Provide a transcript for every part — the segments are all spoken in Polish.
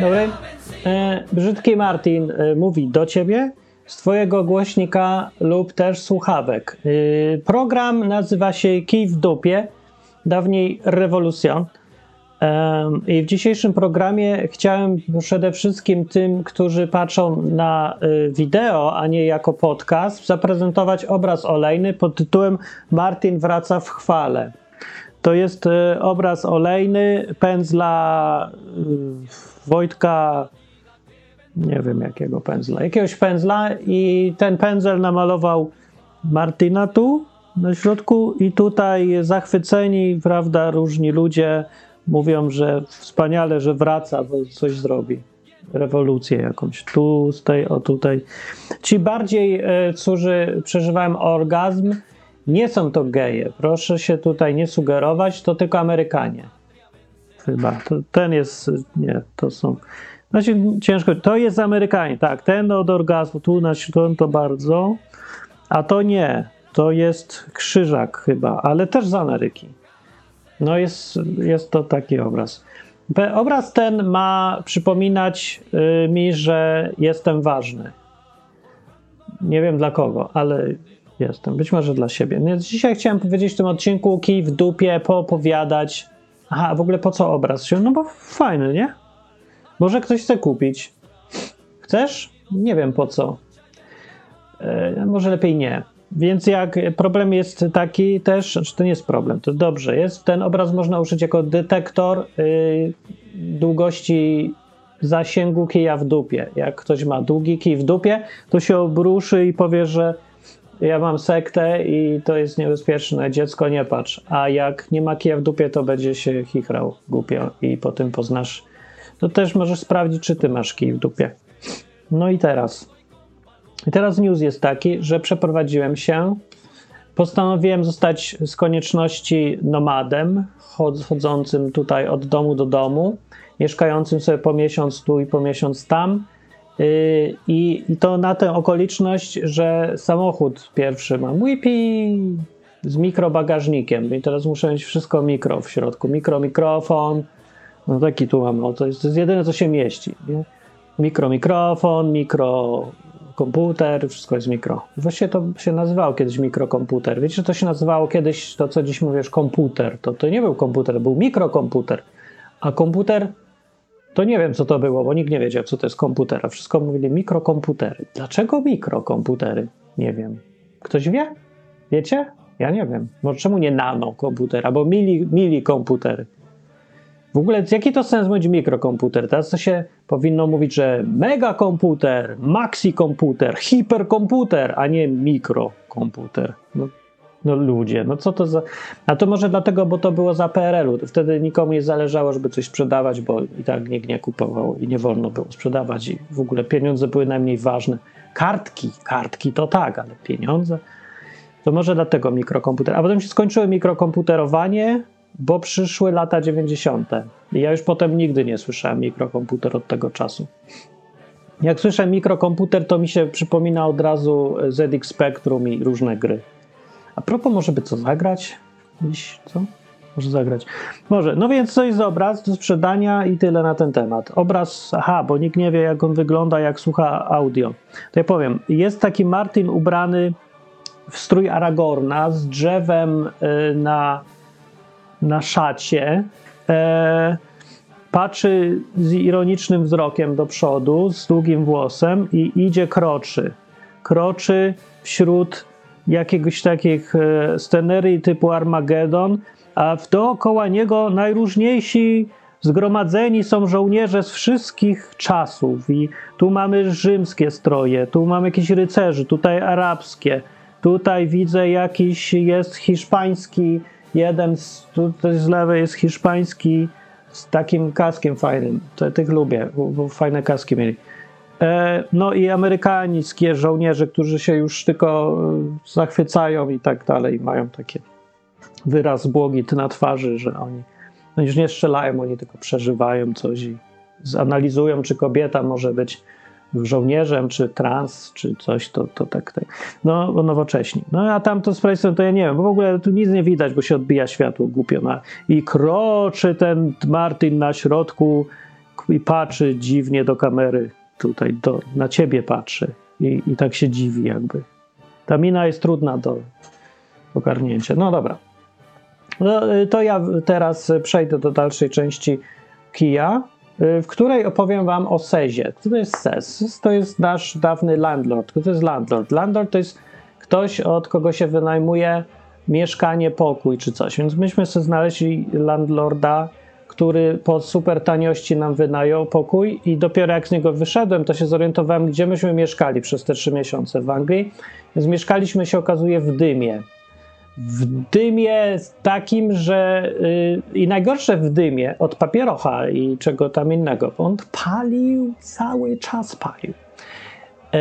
Dobry. E, Brzydki Martin e, mówi do ciebie z twojego głośnika lub też słuchawek. E, program nazywa się Kij w dupie, dawniej Rewolucjon. E, I w dzisiejszym programie chciałem przede wszystkim tym, którzy patrzą na wideo, a nie jako podcast, zaprezentować obraz olejny pod tytułem Martin wraca w chwale. To jest obraz olejny pędzla Wojtka, nie wiem jakiego pędzla, jakiegoś pędzla i ten pędzel namalował Martina tu na środku i tutaj zachwyceni, prawda, różni ludzie mówią, że wspaniale, że wraca, bo coś zrobi. Rewolucję jakąś. Tu, z tej, o tutaj. Ci bardziej, e, którzy przeżywają orgazm, nie są to geje. Proszę się tutaj nie sugerować, to tylko Amerykanie. Chyba. To, ten jest. Nie, to są. Znaczy, ciężko. To jest Amerykanie, tak. Ten od orgazmu, tu na środku to bardzo. A to nie. To jest krzyżak chyba, ale też z Ameryki. No jest, jest to taki obraz. Obraz ten ma przypominać y, mi, że jestem ważny. Nie wiem dla kogo, ale jestem. Być może dla siebie. Więc dzisiaj chciałem powiedzieć w tym odcinku kij w dupie, poopowiadać. Aha, w ogóle po co obraz? No bo fajny, nie? Może ktoś chce kupić. Chcesz? Nie wiem po co. E, może lepiej nie. Więc jak problem jest taki też, znaczy to nie jest problem, to dobrze jest. Ten obraz można użyć jako detektor y, długości zasięgu kija w dupie. Jak ktoś ma długi kij w dupie, to się obruszy i powie, że ja mam sektę i to jest niebezpieczne, dziecko nie patrz. A jak nie ma kija w dupie, to będzie się chichrał głupio i po tym poznasz. To też możesz sprawdzić, czy ty masz kij w dupie. No i teraz. I teraz news jest taki, że przeprowadziłem się. Postanowiłem zostać z konieczności nomadem, chod- chodzącym tutaj od domu do domu, mieszkającym sobie po miesiąc tu i po miesiąc tam. I, I to na tę okoliczność, że samochód pierwszy mam Whippy z mikrobagażnikiem. I teraz muszę mieć wszystko mikro w środku. Mikro, mikrofon. No taki tu mam. No, to, jest, to jest jedyne, co się mieści. Nie? Mikro, mikrofon, mikro komputer, wszystko jest mikro. Właściwie to się nazywało kiedyś mikrokomputer. Wiecie, że to się nazywało kiedyś, to co dziś mówisz, komputer. To, to nie był komputer, to był mikrokomputer. A komputer, to nie wiem co to było, bo nikt nie wiedział co to jest komputer, a wszystko mówili mikrokomputery. Dlaczego mikrokomputery? Nie wiem. Ktoś wie? Wiecie? Ja nie wiem. Może czemu nie nanokomputer, albo mili, mili komputery? W ogóle jaki to sens mieć mikrokomputer? Teraz to się powinno mówić, że megakomputer, maxikomputer, hiperkomputer, a nie mikrokomputer. No, no ludzie, no co to za... A to może dlatego, bo to było za PRL-u. Wtedy nikomu nie zależało, żeby coś sprzedawać, bo i tak nikt nie kupował i nie wolno było sprzedawać i w ogóle pieniądze były najmniej ważne. Kartki, kartki to tak, ale pieniądze... To może dlatego mikrokomputer. A potem się skończyło mikrokomputerowanie, bo przyszły lata 90. I ja już potem nigdy nie słyszałem mikrokomputer od tego czasu. Jak słyszę mikrokomputer, to mi się przypomina od razu ZX Spectrum i różne gry. A propos, może by co zagrać? Dziś, co? Może zagrać. Może. No więc to jest obraz do sprzedania i tyle na ten temat. Obraz, aha, bo nikt nie wie, jak on wygląda, jak słucha audio. To ja powiem, jest taki Martin ubrany w strój Aragorna z drzewem y, na na szacie, e, patrzy z ironicznym wzrokiem do przodu, z długim włosem i idzie kroczy. Kroczy wśród jakiegoś takich e, scenerii typu Armagedon, a w dookoła niego najróżniejsi zgromadzeni są żołnierze z wszystkich czasów i tu mamy rzymskie stroje, tu mamy jakieś rycerzy, tutaj arabskie, tutaj widzę jakiś jest hiszpański jeden z, tutaj z lewej jest hiszpański z takim kaskiem fajnym. To, tych lubię, bo, bo fajne kaski mieli. E, no i amerykańskie żołnierze, którzy się już tylko e, zachwycają i tak dalej, mają taki wyraz błogit na twarzy, że oni, oni już nie strzelają, oni tylko przeżywają coś i zanalizują, czy kobieta może być żołnierzem, czy trans, czy coś, to, to tak, tak. No, nowocześni. No a tam to z Price'em to ja nie wiem, bo w ogóle tu nic nie widać, bo się odbija światło głupio. No. I kroczy ten Martin na środku i patrzy dziwnie do kamery, tutaj do, na ciebie patrzy i, i tak się dziwi jakby. Ta mina jest trudna do ogarnięcia. No dobra. No, y, to ja teraz przejdę do dalszej części kija, y, w której opowiem wam o Sezie. Co to jest Sez? To jest nasz dawny landlord. Kto to jest landlord? Landlord to jest ktoś, od kogo się wynajmuje mieszkanie, pokój czy coś. Więc myśmy sobie znaleźli landlorda, który po super taniości nam wynajął pokój i dopiero jak z niego wyszedłem, to się zorientowałem, gdzie myśmy mieszkali przez te trzy miesiące w Anglii. Więc mieszkaliśmy się okazuje w dymie. W dymie takim, że yy, i najgorsze w dymie od papierocha i czego tam innego, bo on palił, cały czas palił. Yy,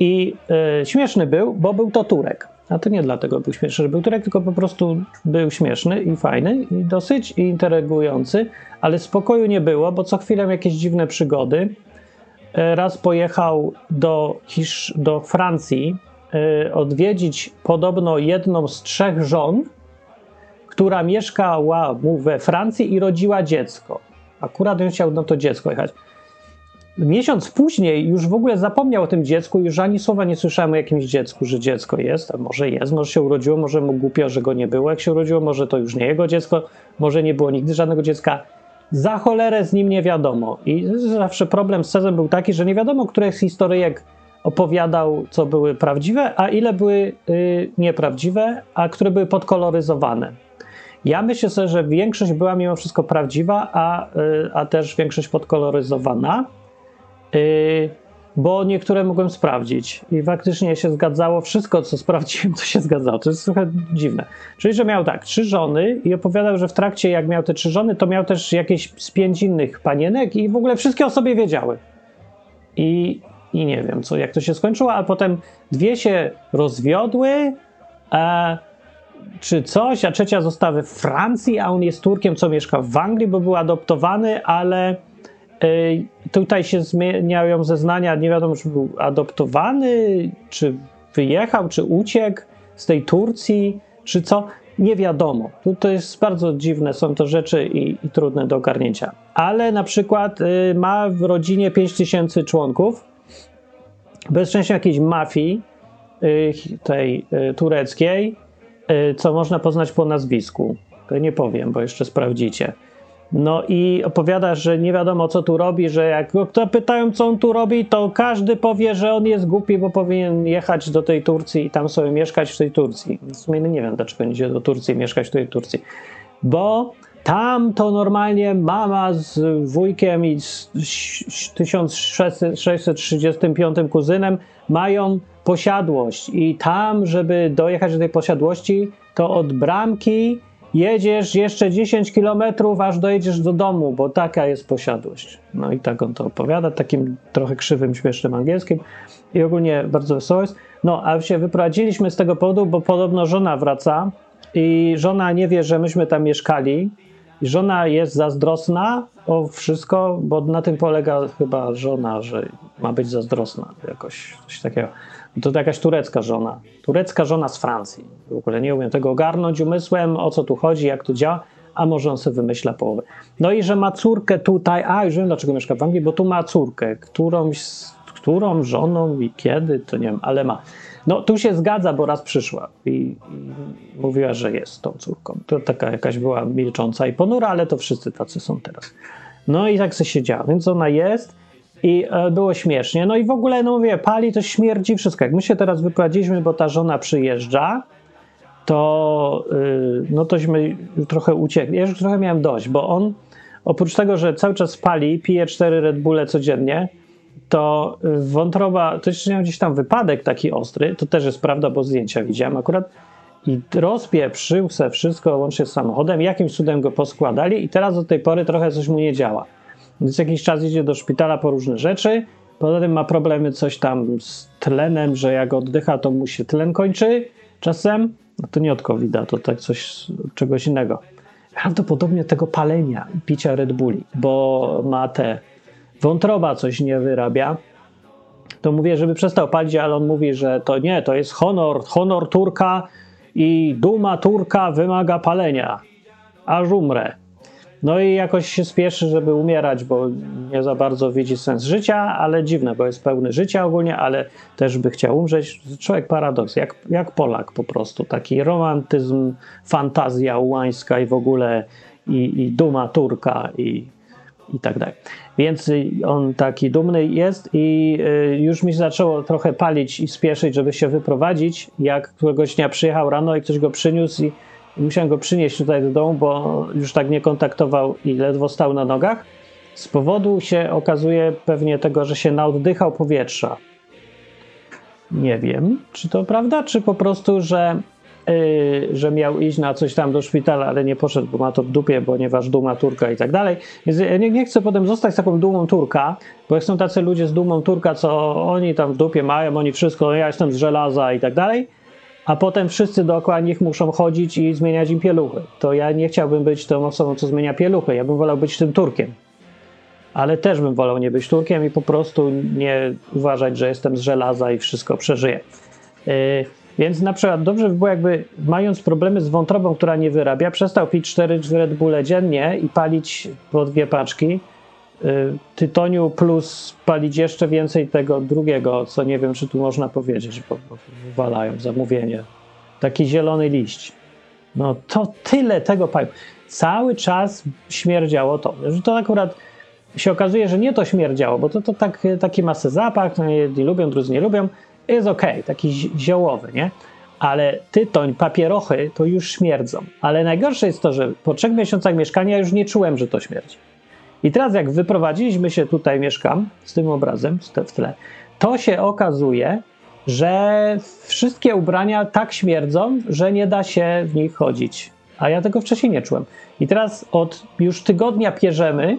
I yy, śmieszny był, bo był to Turek. A to nie dlatego był śmieszny, że był Turek, tylko po prostu był śmieszny i fajny i dosyć intrygujący, ale spokoju nie było, bo co chwilę jakieś dziwne przygody. Raz pojechał do, Hisz, do Francji y, odwiedzić podobno jedną z trzech żon, która mieszkała mu we Francji i rodziła dziecko. Akurat on chciał na to dziecko jechać. Miesiąc później już w ogóle zapomniał o tym dziecku, już ani słowa nie słyszałem o jakimś dziecku, że dziecko jest, a może jest, może się urodziło, może mu głupio, że go nie było, jak się urodziło, może to już nie jego dziecko, może nie było nigdy żadnego dziecka. Za cholerę z nim nie wiadomo. I zawsze problem z Cezem był taki, że nie wiadomo, które z historyjek opowiadał, co były prawdziwe, a ile były y, nieprawdziwe, a które były podkoloryzowane. Ja myślę sobie, że większość była mimo wszystko prawdziwa, a, y, a też większość podkoloryzowana. Yy, bo niektóre mogłem sprawdzić i faktycznie się zgadzało. Wszystko, co sprawdziłem, to się zgadzało. To jest trochę dziwne. Czyli, że miał tak, trzy żony i opowiadał, że w trakcie, jak miał te trzy żony, to miał też jakieś z pięć innych panienek i w ogóle wszystkie o sobie wiedziały. I, i nie wiem, co, jak to się skończyło, a potem dwie się rozwiodły, a, czy coś, a trzecia została we Francji, a on jest Turkiem, co mieszka w Anglii, bo był adoptowany, ale Tutaj się zmieniają zeznania, nie wiadomo, czy był adoptowany, czy wyjechał, czy uciekł z tej Turcji, czy co. Nie wiadomo. To jest bardzo dziwne, są to rzeczy i, i trudne do ogarnięcia. Ale na przykład y, ma w rodzinie 5000 członków, bez szczęścia jakiejś mafii y, tej y, tureckiej, co można poznać po nazwisku. To nie powiem, bo jeszcze sprawdzicie. No i opowiada, że nie wiadomo co tu robi, że jak kto pytają co on tu robi, to każdy powie, że on jest głupi, bo powinien jechać do tej Turcji i tam sobie mieszkać w tej Turcji. W sumie nie wiem, dlaczego będzie do Turcji mieszkać w tej Turcji. Bo tam to normalnie mama z wujkiem i z 1635 kuzynem mają posiadłość i tam, żeby dojechać do tej posiadłości, to od bramki jedziesz jeszcze 10 kilometrów, aż dojedziesz do domu, bo taka jest posiadłość. No i tak on to opowiada, takim trochę krzywym, śmiesznym angielskim i ogólnie bardzo wesoło jest. No, a się wyprowadziliśmy z tego powodu, bo podobno żona wraca i żona nie wie, że myśmy tam mieszkali i żona jest zazdrosna o wszystko, bo na tym polega chyba żona, że ma być zazdrosna, jakoś coś takiego. To jakaś turecka żona. Turecka żona z Francji. W ogóle nie umiem tego ogarnąć umysłem, o co tu chodzi, jak to działa, a może on sobie wymyśla połowę. No i że ma córkę tutaj, a już wiem dlaczego mieszka w Anglii, bo tu ma córkę, którąś, którą żoną i kiedy, to nie wiem, ale ma. No tu się zgadza, bo raz przyszła i, i mówiła, że jest tą córką. To taka jakaś była milcząca i ponura, ale to wszyscy tacy są teraz. No i tak się siedziała, więc ona jest i e, było śmiesznie. No i w ogóle, no mówię, pali to śmierdzi wszystko. Jak my się teraz wyprowadziliśmy, bo ta żona przyjeżdża, to yy, no tośmy trochę uciekli. Ja już trochę miałem dość, bo on oprócz tego, że cały czas pali, pije cztery Red Bulle codziennie, to wątroba, to jeszcze miał gdzieś tam wypadek taki ostry, to też jest prawda, bo zdjęcia widziałem akurat, i rozpieprzył se wszystko łącznie z samochodem, jakimś cudem go poskładali i teraz do tej pory trochę coś mu nie działa. Więc jakiś czas idzie do szpitala po różne rzeczy. Poza tym ma problemy coś tam z tlenem, że jak oddycha, to mu się tlen kończy czasem. No to nie od covid to tak coś czegoś innego. Prawdopodobnie tego palenia, picia Red Bulli, bo ma te wątroba coś nie wyrabia. To mówię, żeby przestał palić, ale on mówi, że to nie, to jest honor, honor Turka i duma Turka wymaga palenia, aż umrę. No i jakoś się spieszy, żeby umierać, bo nie za bardzo widzi sens życia, ale dziwne, bo jest pełny życia ogólnie, ale też by chciał umrzeć. Człowiek paradoks, jak, jak Polak po prostu. Taki romantyzm, fantazja ułańska i w ogóle i, i duma Turka i, i tak dalej. Więc on taki dumny jest i y, już mi zaczęło trochę palić i spieszyć, żeby się wyprowadzić, jak któregoś dnia przyjechał rano i ktoś go przyniósł i musiałem go przynieść tutaj do domu, bo już tak nie kontaktował i ledwo stał na nogach. Z powodu się okazuje pewnie tego, że się naoddychał powietrza. Nie wiem, czy to prawda, czy po prostu, że, yy, że miał iść na coś tam do szpitala, ale nie poszedł, bo ma to w dupie, ponieważ duma Turka i tak dalej. Więc nie, nie chcę potem zostać taką dumą Turka, bo są tacy ludzie z dumą Turka, co oni tam w dupie mają, oni wszystko, ja jestem z żelaza i tak dalej a potem wszyscy dookoła nich muszą chodzić i zmieniać im pieluchy. To ja nie chciałbym być tą osobą, co zmienia pieluchy. Ja bym wolał być tym Turkiem. Ale też bym wolał nie być Turkiem i po prostu nie uważać, że jestem z żelaza i wszystko przeżyję. Yy, więc na przykład dobrze by było, jakby mając problemy z wątrobą, która nie wyrabia, przestał pić 4 Red Bulle dziennie i palić po dwie paczki tytoniu plus palić jeszcze więcej tego drugiego, co nie wiem, czy tu można powiedzieć, bo, bo walają zamówienie. Taki zielony liść. No to tyle tego palił. Cały czas śmierdziało to. Że to akurat się okazuje, że nie to śmierdziało, bo to, to tak, taki masy zapach, no jedni lubią, drudzy nie lubią. Jest okay, taki ziołowy, nie? Ale tytoń, papierochy to już śmierdzą. Ale najgorsze jest to, że po trzech miesiącach mieszkania już nie czułem, że to śmierdzi. I teraz jak wyprowadziliśmy się tutaj, mieszkam z tym obrazem w tle, to się okazuje, że wszystkie ubrania tak śmierdzą, że nie da się w nich chodzić. A ja tego wcześniej nie czułem. I teraz od już tygodnia pierzemy,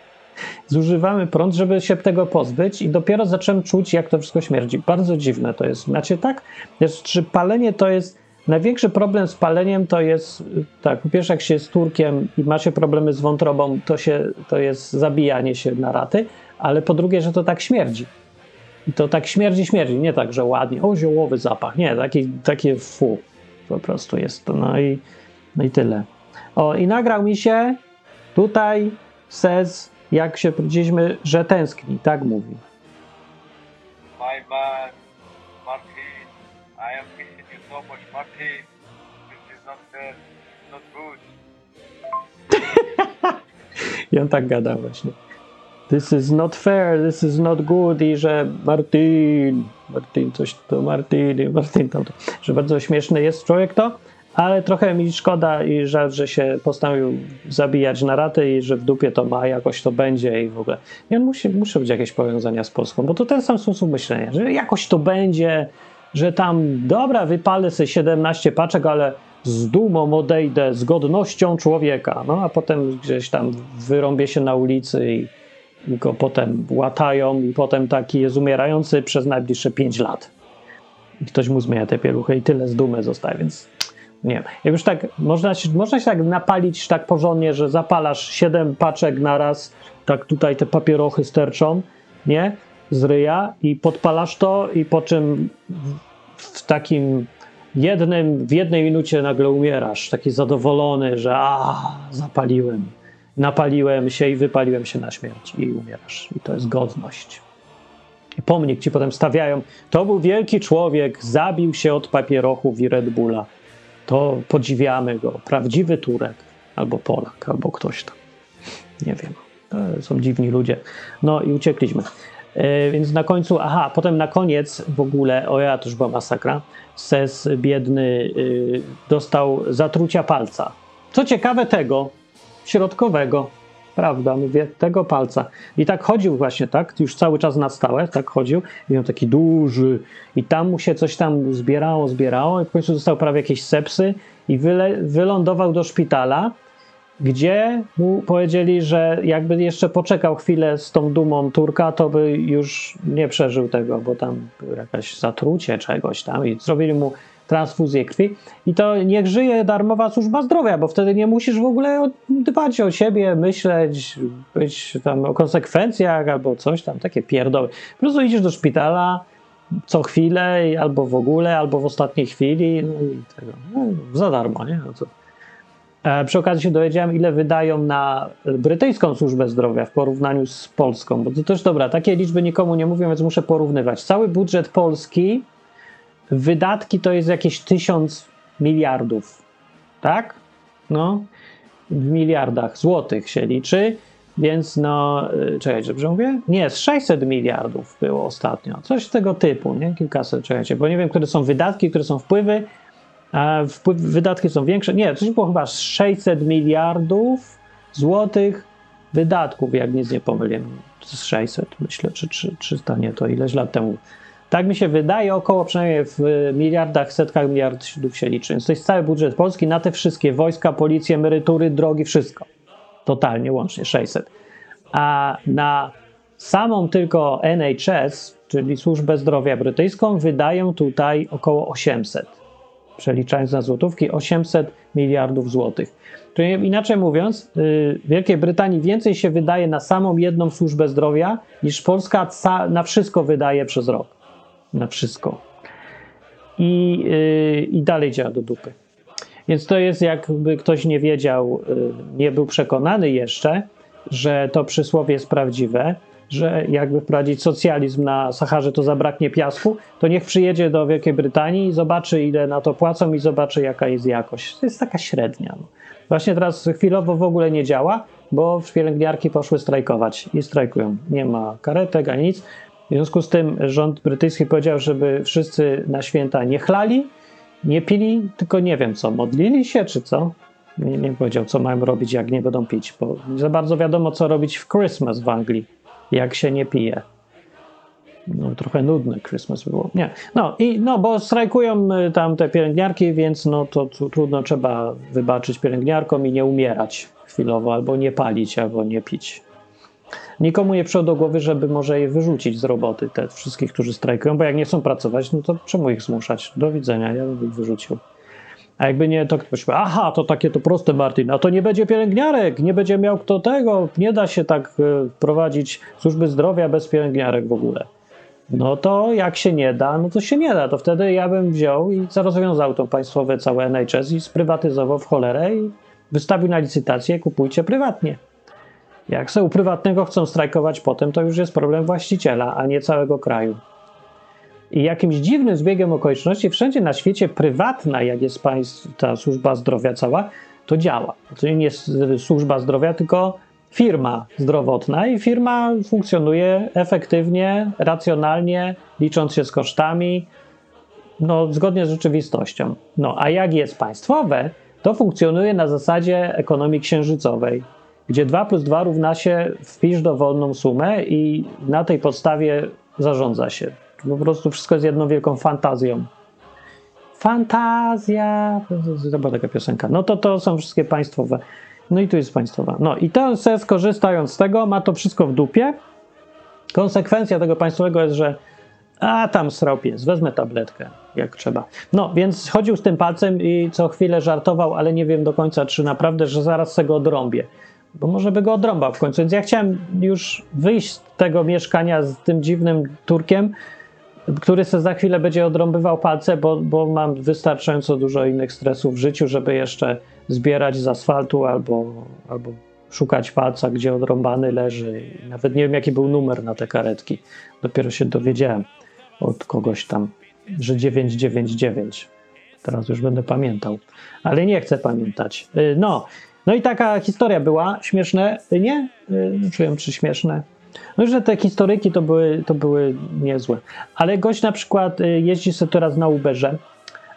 zużywamy prąd, żeby się tego pozbyć i dopiero zacząłem czuć, jak to wszystko śmierdzi. Bardzo dziwne to jest. Znaczy tak, jest, czy palenie to jest Największy problem z paleniem to jest, tak, po pierwsze jak się jest Turkiem i ma się problemy z wątrobą, to, się, to jest zabijanie się na raty, ale po drugie, że to tak śmierdzi. I to tak śmierdzi, śmierdzi, nie tak, że ładnie, o ziołowy zapach, nie, taki, takie fu, po prostu jest to, no i, no i tyle. O, i nagrał mi się tutaj Sez, jak się powiedzieliśmy, że tęskni, tak mówi. My so much money. This is not fair. Not good. I on tak gada właśnie. This is not fair, this is not good i że Martin, Martin coś to Martin, Martin tam, że bardzo śmieszny jest człowiek to, ale trochę mi szkoda i żal, że się postanowił zabijać na raty i że w dupie to ma, jakoś to będzie i w ogóle. I on musi, musi być jakieś powiązania z Polską, bo to ten sam sposób myślenia, że jakoś to będzie, że tam, dobra, wypalę sobie 17 paczek, ale z dumą odejdę, z godnością człowieka. No a potem gdzieś tam wyrąbię się na ulicy i, go potem łatają i potem taki jest umierający przez najbliższe 5 lat. I ktoś mu zmienia te pieluchy i tyle z dumy zostaje, więc nie. Jak już tak, można się, można się tak napalić tak porządnie, że zapalasz 7 paczek na raz, tak tutaj te papierochy sterczą, nie? Z ryja i podpalasz to i po czym w takim jednym, w jednej minucie nagle umierasz, taki zadowolony, że a, zapaliłem, napaliłem się i wypaliłem się na śmierć i umierasz. I to jest godność. I pomnik ci potem stawiają, to był wielki człowiek, zabił się od papierochów i Red Bulla. To podziwiamy go, prawdziwy Turek, albo Polak, albo ktoś tam. Nie wiem. Są dziwni ludzie. No i uciekliśmy. E, więc na końcu, aha, potem na koniec w ogóle, o ja to już była masakra, Ses biedny y, dostał zatrucia palca. Co ciekawe tego, środkowego, prawda, mówię, tego palca. I tak chodził właśnie, tak, już cały czas na stałe, tak chodził. I miał taki duży i tam mu się coś tam zbierało, zbierało. I w końcu dostał prawie jakieś sepsy i wyle, wylądował do szpitala gdzie mu powiedzieli, że jakby jeszcze poczekał chwilę z tą dumą Turka, to by już nie przeżył tego, bo tam było jakieś zatrucie czegoś tam i zrobili mu transfuzję krwi. I to niech żyje darmowa służba zdrowia, bo wtedy nie musisz w ogóle dbać o siebie, myśleć, być tam o konsekwencjach albo coś tam, takie pierdoły. Po prostu idziesz do szpitala co chwilę, albo w ogóle, albo w ostatniej chwili, no i tego. No, za darmo, nie? No to przy okazji się dowiedziałem, ile wydają na brytyjską służbę zdrowia w porównaniu z polską, bo to też dobra, takie liczby nikomu nie mówią, więc muszę porównywać. Cały budżet Polski, wydatki to jest jakieś tysiąc miliardów, tak? No, w miliardach złotych się liczy, więc no, y, czekajcie, dobrze mówię? Nie, z 600 miliardów było ostatnio, coś tego typu, nie? Kilkaset, czekajcie, bo nie wiem, które są wydatki, które są wpływy, wpływ, wydatki są większe. Nie, coś było chyba z 600 miliardów złotych wydatków, jak nic nie pomyliłem. Z 600, myślę, czy, czy 300, nie, to ileś lat temu. Tak mi się wydaje, około przynajmniej w miliardach, setkach miliardów się liczy. Więc to jest cały budżet Polski na te wszystkie wojska, policje, emerytury, drogi, wszystko. Totalnie, łącznie 600. A na samą tylko NHS, czyli służbę zdrowia brytyjską, wydają tutaj około 800 przeliczając na złotówki, 800 miliardów złotych. Czyli inaczej mówiąc, w Wielkiej Brytanii więcej się wydaje na samą jedną służbę zdrowia, niż Polska na wszystko wydaje przez rok. Na wszystko. I, yy, i dalej działa do dupy. Więc to jest, jakby ktoś nie wiedział, yy, nie był przekonany jeszcze, że to przysłowie jest prawdziwe, że jakby wprowadzić socjalizm na Saharze, to zabraknie piasku, to niech przyjedzie do Wielkiej Brytanii i zobaczy, ile na to płacą i zobaczy, jaka jest jakość. To jest taka średnia. No. Właśnie teraz chwilowo w ogóle nie działa, bo pielęgniarki poszły strajkować i strajkują. Nie ma karetek ani nic. W związku z tym rząd brytyjski powiedział, żeby wszyscy na święta nie chlali, nie pili, tylko nie wiem co, modlili się czy co? Nie, nie powiedział, co mają robić, jak nie będą pić, bo za bardzo wiadomo, co robić w Christmas w Anglii jak się nie pije. No, trochę nudny Christmas było. Nie. No, i, no, bo strajkują y, tam te pielęgniarki, więc no, to, trudno trzeba wybaczyć pielęgniarkom i nie umierać chwilowo, albo nie palić, albo nie pić. Nikomu nie przyszło do głowy, żeby może je wyrzucić z roboty, te wszystkich, którzy strajkują, bo jak nie chcą pracować, no to czemu ich zmuszać? Do widzenia, ja bym ich wyrzucił. A jakby nie, to ktoś powie, aha, to takie to proste, Martin, a to nie będzie pielęgniarek, nie będzie miał kto tego, nie da się tak y, prowadzić służby zdrowia bez pielęgniarek w ogóle. No to jak się nie da, no to się nie da, to wtedy ja bym wziął i rozwiązał to państwowe całe NHS i sprywatyzował w cholerę i wystawił na licytację, kupujcie prywatnie. Jak se u prywatnego chcą strajkować potem, to już jest problem właściciela, a nie całego kraju. I jakimś dziwnym zbiegiem okoliczności wszędzie na świecie prywatna, jak jest państw, ta służba zdrowia cała, to działa. To nie jest służba zdrowia, tylko firma zdrowotna i firma funkcjonuje efektywnie, racjonalnie, licząc się z kosztami, no, zgodnie z rzeczywistością. No, a jak jest państwowe, to funkcjonuje na zasadzie ekonomii księżycowej, gdzie 2 plus 2 równa się wpisz dowolną sumę i na tej podstawie zarządza się. Po prostu wszystko jest jedną wielką fantazją. Fantazja! To była taka piosenka. No to to są wszystkie państwowe. No i tu jest państwowa. No i to se skorzystając z tego, ma to wszystko w dupie. Konsekwencja tego państwowego jest, że a tam srał pies, wezmę tabletkę, jak trzeba. No, więc chodził z tym palcem i co chwilę żartował, ale nie wiem do końca, czy naprawdę, że zaraz se go odrąbię. Bo może by go odrąbał w końcu. Więc ja chciałem już wyjść z tego mieszkania z tym dziwnym Turkiem, który sobie za chwilę będzie odrąbywał palce, bo, bo mam wystarczająco dużo innych stresów w życiu, żeby jeszcze zbierać z asfaltu albo, albo szukać palca, gdzie odrąbany leży. Nawet nie wiem, jaki był numer na te karetki. Dopiero się dowiedziałem od kogoś tam, że 999. Teraz już będę pamiętał, ale nie chcę pamiętać. Y, no, no i taka historia była. Śmieszne, nie? Y, czuję, czy śmieszne. No, że te historyki to były, to były niezłe. Ale gość na przykład y, jeździ sobie teraz na Uberze.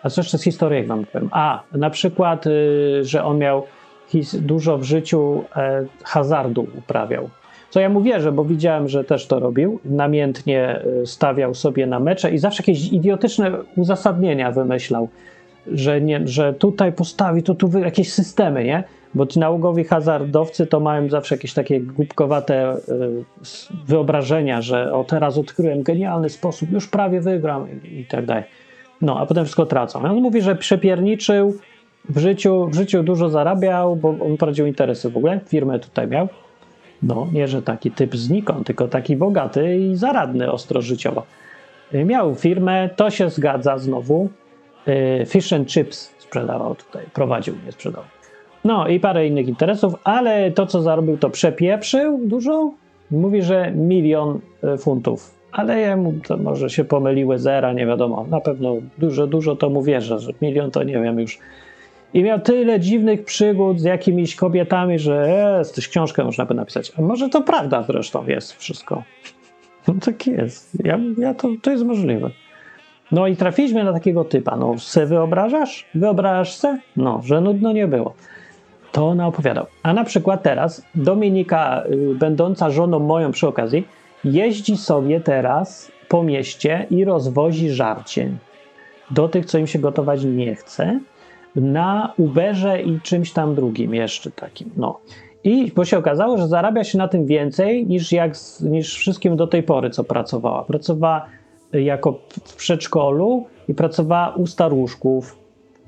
A co jeszcze z historyjek wam powiem? A, na przykład, y, że on miał dużo w życiu e, hazardu uprawiał. Co ja mu wierzę, bo widziałem, że też to robił. Namiętnie y, stawiał sobie na mecze i zawsze jakieś idiotyczne uzasadnienia wymyślał, że, nie, że tutaj postawi, to tu jakieś systemy, nie? Bo ci nałogowi hazardowcy to mają zawsze jakieś takie głupkowate y, wyobrażenia, że o teraz odkryłem genialny sposób, już prawie wygram i, tak dalej. No, a potem wszystko tracą. On mówi, że przepierniczył, w życiu, w życiu dużo zarabiał, bo on prowadził interesy w ogóle, firmę tutaj miał. No, nie, że taki typ znikąd, tylko taki bogaty i zaradny ostro życiowo. Y, miał firmę, to się zgadza znowu. Y, fish and chips sprzedawał tutaj, prowadził, nie sprzedawał No i parę innych interesów, ale to, co zarobił, to przepieprzył dużo. Mówi, że milion e, funtów. Ale jemu to może się pomyliły zera, nie wiadomo. Na pewno dużo, dużo to mu wierzę, że milion to nie wiem już. I miał tyle dziwnych przygód z jakimiś kobietami, że jest, też książkę można by napisać. A może to prawda zresztą jest wszystko. No tak jest. Ja, ja to, to jest możliwe. No i trafiliśmy na takiego typa. No, se wyobrażasz? Wyobrażasz se? No, że nudno nie było. To ona opowiadał. A na przykład teraz Dominika, y, będąca żoną moją przy okazji, jeździ sobie teraz po mieście i rozwozi żarcie do tych, co im się gotować nie chce, na Uberze i czymś tam drugim jeszcze takim. No. I bo się okazało, że zarabia się na tym więcej niż, jak, niż wszystkim do tej pory, co pracowała. Pracowała jako w przedszkolu i pracowała u staruszków.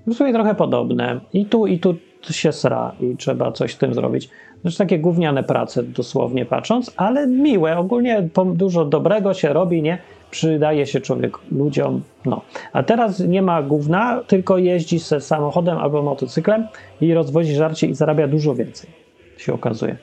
W sumie trochę podobne. I tu, i tu się sra i trzeba coś z tym zrobić. Zresztą takie gówniane prace, dosłownie patrząc, ale miłe. Ogólnie dużo dobrego się robi, nie? Przydaje się człowiek ludziom. No. A teraz nie ma gówna, tylko jeździ ze samochodem albo motocyklem i rozwozi żarcie i zarabia dużo więcej, się okazuje.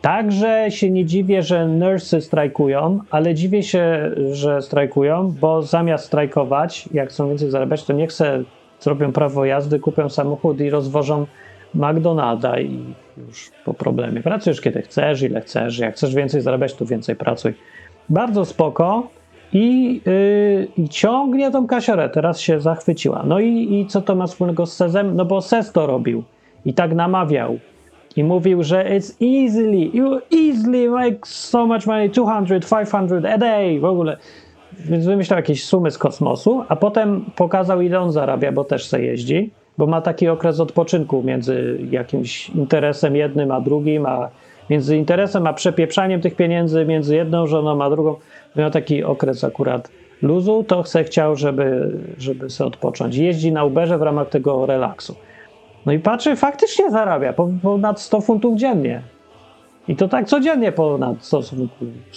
Także się nie dziwię, że nursy strajkują, ale dziwię się, że strajkują, bo zamiast strajkować, jak chcą więcej zarabiać, to niech se zrobią prawo jazdy, kupią samochód i rozwożą McDonalda i już po problemie. Pracujesz kiedy chcesz, ile chcesz. Jak chcesz więcej zarabiać, to więcej pracuj. Bardzo spoko. I, yy, i ciągnie tą kasiorę. Teraz się zachwyciła. No i, i co to ma wspólnego z Sezem? No bo Sez to robił. I tak namawiał. I mówił, że it's easily, you easily make so much money, 200, 500 a day, w ogóle. Więc wymyślał jakieś sumy z kosmosu, a potem pokazał, ile on zarabia, bo też se jeździ, bo ma taki okres odpoczynku między jakimś interesem jednym a drugim, a między interesem a przepieprzaniem tych pieniędzy między jedną żoną a drugą. Miał taki okres akurat luzu, to chce chciał, żeby, żeby sobie odpocząć. Jeździ na Uberze w ramach tego relaksu. No i patrzy, faktycznie zarabia ponad 100 funtów dziennie. I to tak codziennie ponad 100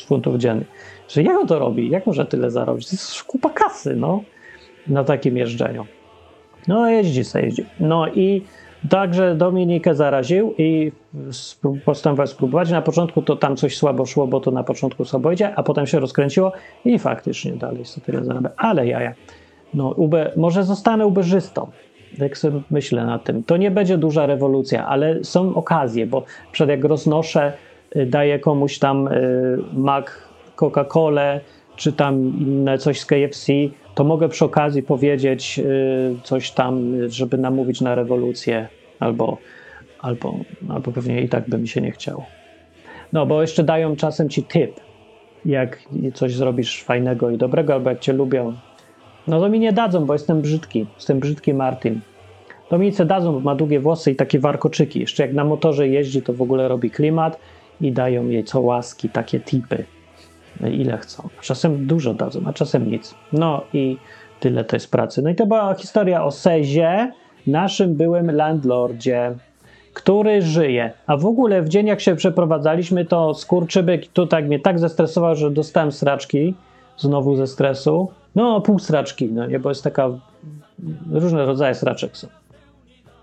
funtów dziennie. Że jak on to robi? Jak może tyle zarobić? To jest kupa kasy, no, na takim jeżdżeniu. No, jeździ sobie, jeździ. No i także Dominikę zaraził i postanowił spróbować. Na początku to tam coś słabo szło, bo to na początku słabo idzie, a potem się rozkręciło i faktycznie dalej sobie tyle zarabia. Ale jaja. No, ube, może zostanę ubeżystą jak sobie myślę na tym, to nie będzie duża rewolucja, ale są okazje, bo przed jak roznoszę, y, daję komuś tam y, Mac, Coca-Colę, czy tam inne coś z KFC, to mogę przy okazji powiedzieć y, coś tam, żeby namówić na rewolucję, albo, albo, albo pewnie i tak by mi się nie chciało. No, bo jeszcze dają czasem ci tip, jak coś zrobisz fajnego i dobrego, albo jak cię lubią, no to mi nie dadzą, bo jestem brzydki. Jestem brzydki Martin. To mi nic dadzą, bo ma długie włosy i takie warkoczyki. Jeszcze jak na motorze jeździ, to w ogóle robi klimat i dają jej co łaski, takie tipy. Ile chcą. Czasem dużo dadzą, a czasem nic. No i tyle to jest pracy. No i to była historia o Sezie, naszym byłym landlordzie, który żyje. A w ogóle w dzień, jak się przeprowadzaliśmy, to skurczybyk tutaj mnie tak zestresował, że dostałem sraczki znowu ze stresu. No, pół sraczki, no nie, bo jest taka. Różne rodzaje sraczek są.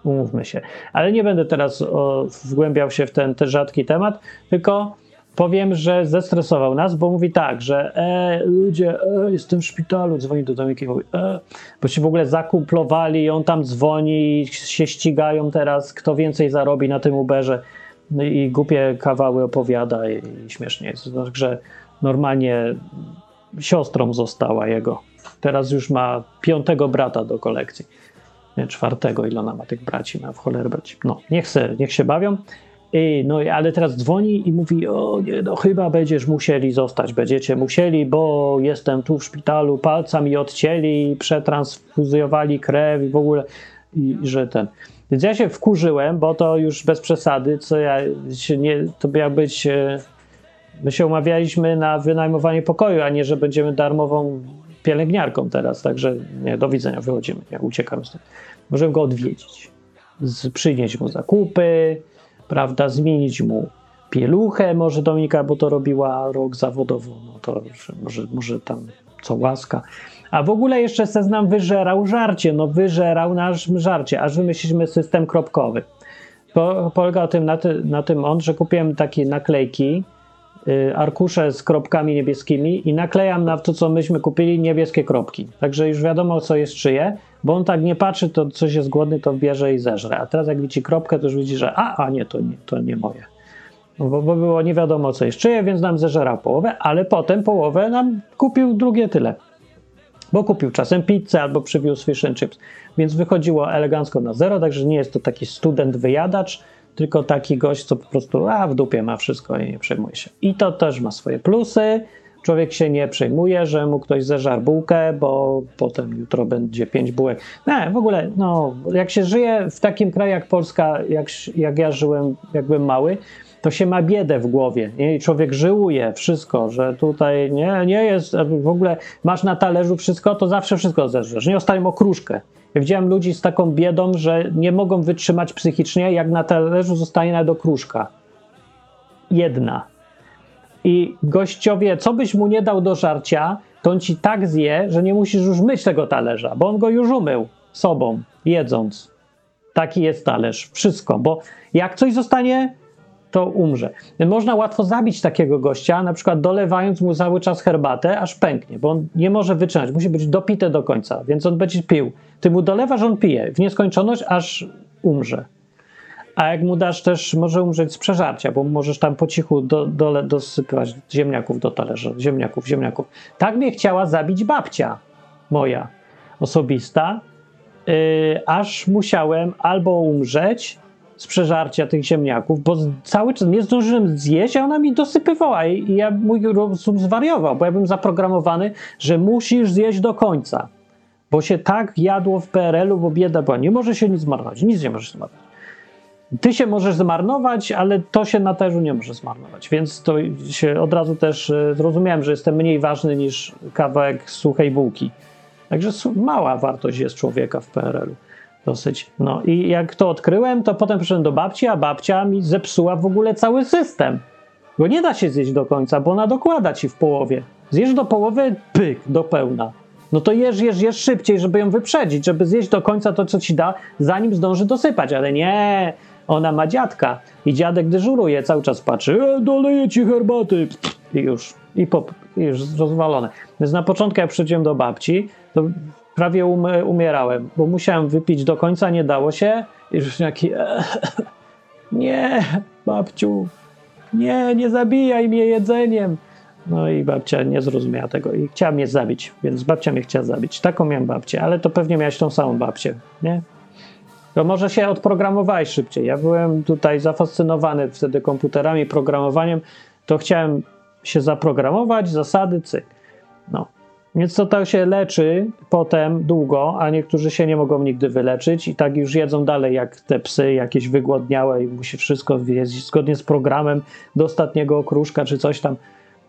Umówmy się. Ale nie będę teraz o, wgłębiał się w ten, ten rzadki temat, tylko powiem, że zestresował nas, bo mówi tak, że e, ludzie, e, jestem w szpitalu, dzwoni do Domiki i mówi, e, bo się w ogóle zakuplowali i on tam dzwoni, się ścigają teraz, kto więcej zarobi na tym Uberze no i głupie kawały opowiada i, i śmiesznie jest. Także normalnie siostrą została jego. Teraz już ma piątego brata do kolekcji. Czwartego, ile ona ma tych braci, ma w cholerę braci. No, niech, se, niech się bawią. No, ale teraz dzwoni i mówi, o nie, no chyba będziesz musieli zostać, będziecie musieli, bo jestem tu w szpitalu, palca mi odcięli, przetransfuzjowali krew i w ogóle, i, że ten... Więc ja się wkurzyłem, bo to już bez przesady, co ja nie, to miał być e, My się umawialiśmy na wynajmowanie pokoju, a nie, że będziemy darmową pielęgniarką teraz. Także nie, do widzenia, wychodzimy. Ja uciekam stąd. Możemy go odwiedzić, z, przynieść mu zakupy, prawda, zmienić mu pieluchę, może Dominika, bo to robiła rok zawodowo, no to może, może tam co łaska. A w ogóle jeszcze se znam wyżerał żarcie, no wyżerał nasz żarcie, aż wymyśliliśmy system kropkowy. Po, polega tym, na, ty, na tym on, że kupiłem takie naklejki, arkusze z kropkami niebieskimi i naklejam na to, co myśmy kupili, niebieskie kropki. Także już wiadomo, co jest czyje, bo on tak nie patrzy, to coś jest głodny, to bierze i zeżre. A teraz jak widzi kropkę, to już widzi, że a, a nie, to nie, to nie moje. Bo, bo było nie wiadomo, co jest czyje, więc nam zeżerał połowę, ale potem połowę nam kupił drugie tyle. Bo kupił czasem pizzę albo przywiózł fish and chips. Więc wychodziło elegancko na zero, także nie jest to taki student wyjadacz, tylko taki gość, co po prostu a w dupie ma wszystko i nie przejmuje się. I to też ma swoje plusy. Człowiek się nie przejmuje, że mu ktoś zeżar bułkę, bo potem jutro będzie pięć bułek. Nie, w ogóle, no, jak się żyje w takim kraju jak Polska, jak, jak ja żyłem, jak mały, to się ma biedę w głowie. Nie? I człowiek żyłuje wszystko, że tutaj nie, nie jest, w ogóle masz na talerzu wszystko, to zawsze wszystko zeżresz. Nie ostatnią okruszkę. Ja widziałem ludzi z taką biedą, że nie mogą wytrzymać psychicznie, jak na talerzu zostanie nawet okruszka. Jedna. I gościowie, co byś mu nie dał do żarcia, to on ci tak zje, że nie musisz już myć tego talerza, bo on go już umył sobą, jedząc. Taki jest talerz. Wszystko, bo jak coś zostanie, to umrze. Można łatwo zabić takiego gościa, na przykład dolewając mu cały czas herbatę, aż pęknie, bo on nie może wytrzymać, musi być dopite do końca, więc on będzie pił. Ty mu dolewasz, on pije w nieskończoność, aż umrze. A jak mu dasz też, może umrzeć z przeżarcia, bo możesz tam po cichu do, dosypywać ziemniaków do talerza, ziemniaków, ziemniaków. Tak mnie chciała zabić babcia moja osobista, yy, aż musiałem albo umrzeć, z przeżarcia tych ziemniaków, bo cały czas nie zdążyłem zjeść, a ona mi dosypywała i ja mój rozum zwariował, bo ja bym zaprogramowany, że musisz zjeść do końca, bo się tak jadło w PRL-u, bo bieda była. Nie może się nic zmarnować, nic nie możesz zmarnować. Ty się możesz zmarnować, ale to się na terzu nie może zmarnować, więc to się od razu też e, zrozumiałem, że jestem mniej ważny niż kawałek suchej bułki. Także mała wartość jest człowieka w PRL-u dosyć. No i jak to odkryłem, to potem przyszedłem do babci, a babcia mi zepsuła w ogóle cały system. Bo nie da się zjeść do końca, bo ona dokłada ci w połowie. Zjesz do połowy, pyk, do pełna. No to jesz, jesz, jesz szybciej, żeby ją wyprzedzić, żeby zjeść do końca to, co ci da, zanim zdąży dosypać. Ale nie, ona ma dziadka i dziadek dyżuruje, cały czas patrzy, e, doleję ci herbaty i już, i, pop, i już rozwalone. Więc na początku jak przychodziłem do babci, to prawie um, umierałem, bo musiałem wypić do końca, nie dało się. I już taki, e, nie, babciu, nie, nie zabijaj mnie jedzeniem. No i babcia nie zrozumiała tego i chciała mnie zabić, więc babcia mnie chciała zabić. Taką miałem babcię, ale to pewnie miałeś tą samą babcię, nie? To może się odprogramowałeś szybciej. Ja byłem tutaj zafascynowany wtedy komputerami, programowaniem, to chciałem się zaprogramować, zasady, cyk. No, więc to, to się leczy potem długo, a niektórzy się nie mogą nigdy wyleczyć i tak już jedzą dalej jak te psy jakieś wygłodniałe i musi wszystko jeździć zgodnie z programem do ostatniego okruszka czy coś tam.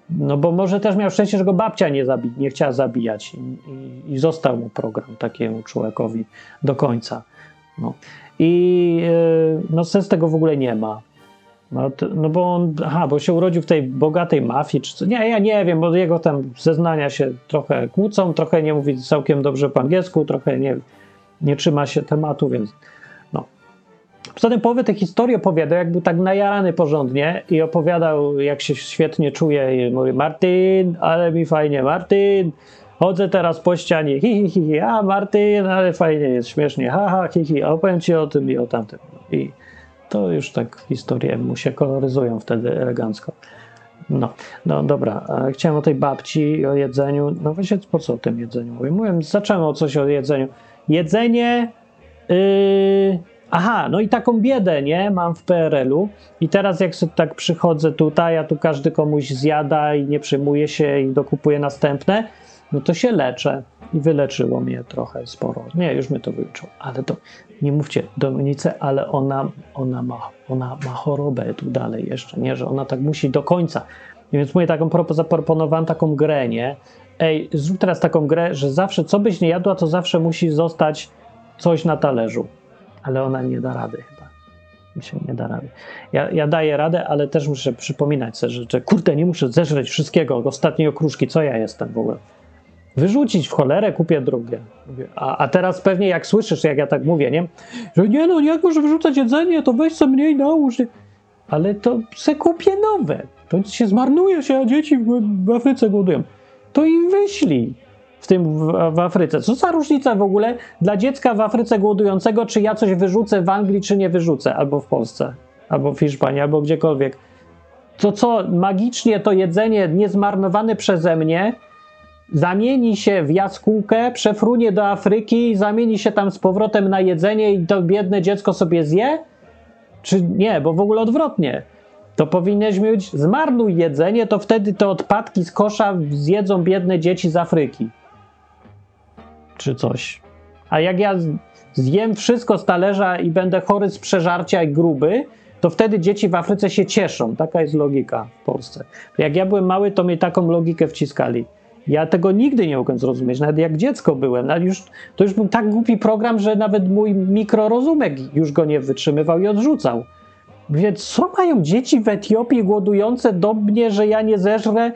No bo może też miał szczęście, że go babcia nie, zabi nie chciała zabijać i, i, i został mu program takiemu człowiekowi do końca. No. I yy, no sens tego w ogóle nie ma. No, to, no, bo on, aha, bo się urodził w tej bogatej mafii, czy co? Nie, ja nie wiem, bo jego tam zeznania się trochę kłócą, trochę nie mówi całkiem dobrze po angielsku, trochę nie, nie trzyma się tematu, więc no. Poza tym połowę tej historii opowiadał, jak był tak najarany porządnie i opowiadał, jak się świetnie czuje i mówi, Martin, ale mi fajnie, Martin, chodzę teraz po ścianie, hi, hi, hi, hi, a Martin, ale fajnie jest, śmiesznie, ha, ha, hi, hi, opowiem ci o tym i o tamtym. I to już tak historie mu się koloryzują wtedy elegancko. No, no dobra, chciałem o tej babci i o jedzeniu. No właśnie, po co o tym jedzeniu mówię? Mówiłem, zacząłem o coś o jedzeniu. Jedzenie. Yy... Aha, no i taką biedę, nie? Mam w PRL-u. I teraz, jak sobie tak przychodzę tutaj, a tu każdy komuś zjada i nie przyjmuje się i dokupuje następne, no to się leczę. I wyleczyło mnie trochę sporo. Nie, już mnie to wyleczyło, ale to nie mówcie Dominice, ale ona, ona, ma, ona ma chorobę tu dalej jeszcze, nie, że ona tak musi do końca. Więc mówię taką, zaproponowałem taką grę, nie? Ej, zrób teraz taką grę, że zawsze, co byś nie jadła, to zawsze musi zostać coś na talerzu. Ale ona nie da rady chyba. Mi się nie da rady. Ja, ja daję radę, ale też muszę przypominać sobie, że, że kurde, nie muszę zeżreć wszystkiego, ostatniej okruszki, co ja jestem w ogóle. Wyrzucić w cholerę, kupię drugie. A, a teraz pewnie jak słyszysz, jak ja tak mówię, nie? Że nie no, jak możesz wyrzucać jedzenie, to weź sobie mniej nałóż. Ale to se kupię nowe. To się zmarnuje się, a dzieci w, w Afryce głodują. To i wyślij w tym w, w Afryce. Co za różnica w ogóle dla dziecka w Afryce głodującego, czy ja coś wyrzucę w Anglii, czy nie wyrzucę, albo w Polsce, albo w Hiszpanii, albo gdziekolwiek. To co, magicznie to jedzenie niezmarnowane przeze mnie zamieni się w jaskółkę, przefrunie do Afryki, zamieni się tam z powrotem na jedzenie i to biedne dziecko sobie zje? Czy nie, bo w ogóle odwrotnie. To powinieneś mieć zmarnuj jedzenie, to wtedy te odpadki z kosza zjedzą biedne dzieci z Afryki. Czy coś. A jak ja zjem wszystko z talerza i będę chory z przeżarcia i gruby, to wtedy dzieci w Afryce się cieszą. Taka jest logika w Polsce. Jak ja byłem mały, to mnie taką logikę wciskali. Ja tego nigdy nie mogłem zrozumieć, nawet jak dziecko byłem. Nawet już, to już był tak głupi program, że nawet mój mikrorozumek już go nie wytrzymywał i odrzucał. Więc co mają dzieci w Etiopii głodujące do mnie, że ja nie zeżrę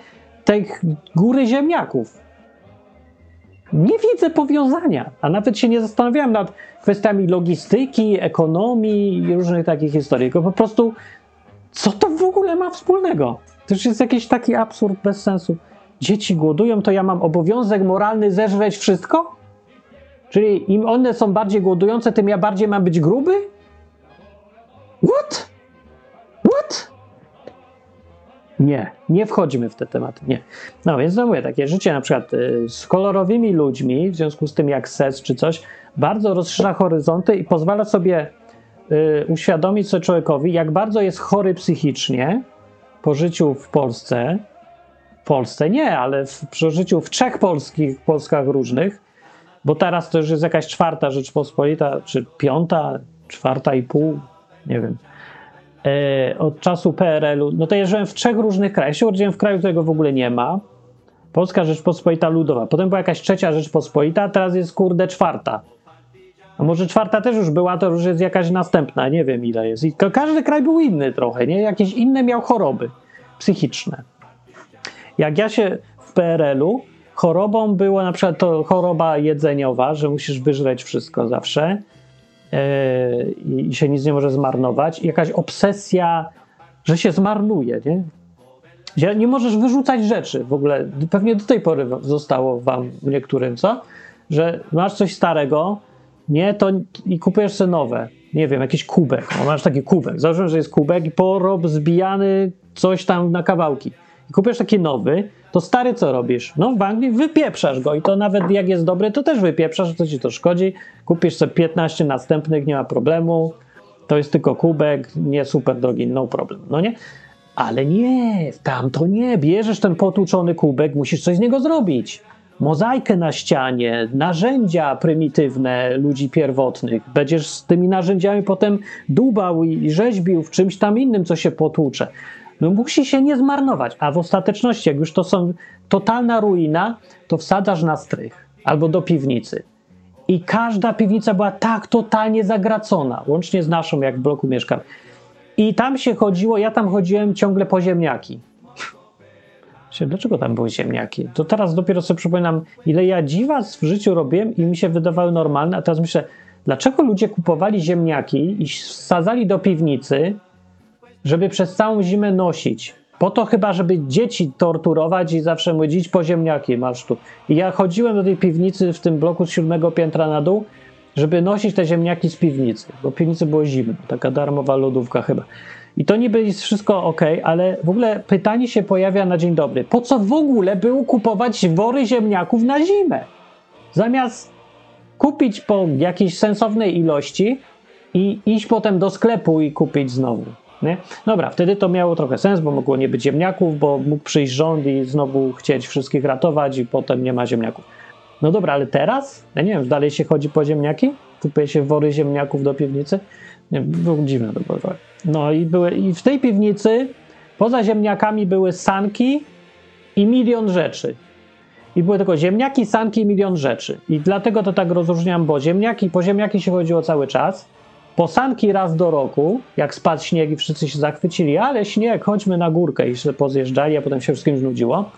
tych góry ziemniaków? Nie widzę powiązania, a nawet się nie zastanawiałem nad kwestiami logistyki, ekonomii i różnych takich historii. Tylko po prostu, co to w ogóle ma wspólnego? To już jest jakiś taki absurd bez sensu. Dzieci głodują, to ja mam obowiązek moralny zeżreć wszystko? Czyli im one są bardziej głodujące, tym ja bardziej mam być gruby? What? What? Nie, nie wchodzimy w te tematy, nie. No więc no mówię, takie życie na przykład y, z kolorowymi ludźmi, w związku z tym jak ses czy coś, bardzo rozszerza horyzonty i pozwala sobie y, uświadomić sobie człowiekowi, jak bardzo jest chory psychicznie po życiu w Polsce, Polsce nie, ale w przeżyciu w trzech polskich Polskach różnych, bo teraz to już jest jakaś czwarta Rzeczpospolita, czy piąta, czwarta i pół, nie wiem e, od czasu PRL-u, no to ja żyłem w trzech różnych krajach. Ja się urodziłem w kraju, którego w ogóle nie ma. Polska Rzeczpospolita Ludowa. Potem była jakaś trzecia Rzeczpospolita, a teraz jest kurde czwarta. A może czwarta też już była, to już jest jakaś następna, nie wiem ile jest. I ka- każdy kraj był inny trochę, nie? Jakieś inne miał choroby psychiczne. Jak ja się w PRL-u, chorobą była na przykład to choroba jedzeniowa, że musisz wyżreć wszystko zawsze e, i się nic nie może zmarnować. Jakaś obsesja, że się zmarnuje, nie? Nie możesz wyrzucać rzeczy w ogóle. Pewnie do tej pory zostało wam niektórym, co? Że masz coś starego, nie, to i kupujesz sobie nowe. Nie wiem, jakiś kubek. O, masz taki kubek. Załóżmy, że jest kubek i porob zbijany coś tam na kawałki. I kupujesz taki nowy, to stary co robisz? No w Anglii wypieprzasz go i to nawet jak jest dobry, to też wypieprzasz, to ci to szkodzi. Kupisz sobie 15 następnych, nie ma problemu. To jest tylko kubek, nie super drogi, no problem, no nie? Ale nie, tam to nie. Bierzesz ten potłuczony kubek, musisz coś z niego zrobić. Mozaikę na ścianie, narzędzia prymitywne ludzi pierwotnych. Będziesz z tymi narzędziami potem dubał i rzeźbił w czymś tam innym, co się potłucze. No musi się nie zmarnować. A w ostateczności, jak już to są totalna ruina, to wsadzasz na strych albo do piwnicy. I każda piwnica była tak totalnie zagracona, łącznie z naszą, jak w bloku mieszkam. I tam się chodziło, ja tam chodziłem ciągle po ziemniaki. Dlaczego tam były ziemniaki? To teraz dopiero sobie przypominam, ile ja dziwa w życiu robiłem i mi się wydawały normalne, a teraz myślę, dlaczego ludzie kupowali ziemniaki i wsadzali do piwnicy, żeby przez całą zimę nosić? Po to chyba, żeby dzieci torturować i zawsze mówić, po ziemniaki, masz tu. I ja chodziłem do tej piwnicy w tym bloku z siódmego piętra na dół, żeby nosić te ziemniaki z piwnicy, bo piwnicy było zimno, taka darmowa lodówka chyba. I to niby jest wszystko ok, ale w ogóle pytanie się pojawia na dzień dobry. Po co w ogóle było kupować wory ziemniaków na zimę? Zamiast kupić po jakiejś sensownej ilości i iść potem do sklepu i kupić znowu. Nie? Dobra, wtedy to miało trochę sens, bo mogło nie być ziemniaków, bo mógł przyjść rząd i znowu chcieć wszystkich ratować i potem nie ma ziemniaków. No dobra, ale teraz? Ja nie wiem, dalej się chodzi po ziemniaki? Kupuje się wory ziemniaków do piwnicy? Nie, było dziwne to było trochę. No i, były, i w tej piwnicy poza ziemniakami były sanki i milion rzeczy. I były tylko ziemniaki, sanki i milion rzeczy. I dlatego to tak rozróżniam, bo ziemniaki, po ziemniaki się chodziło cały czas. Po sanki raz do roku, jak spadł śnieg i wszyscy się zachwycili, ale śnieg, chodźmy na górkę i się pozjeżdżali, a potem się wszystkim znudziło.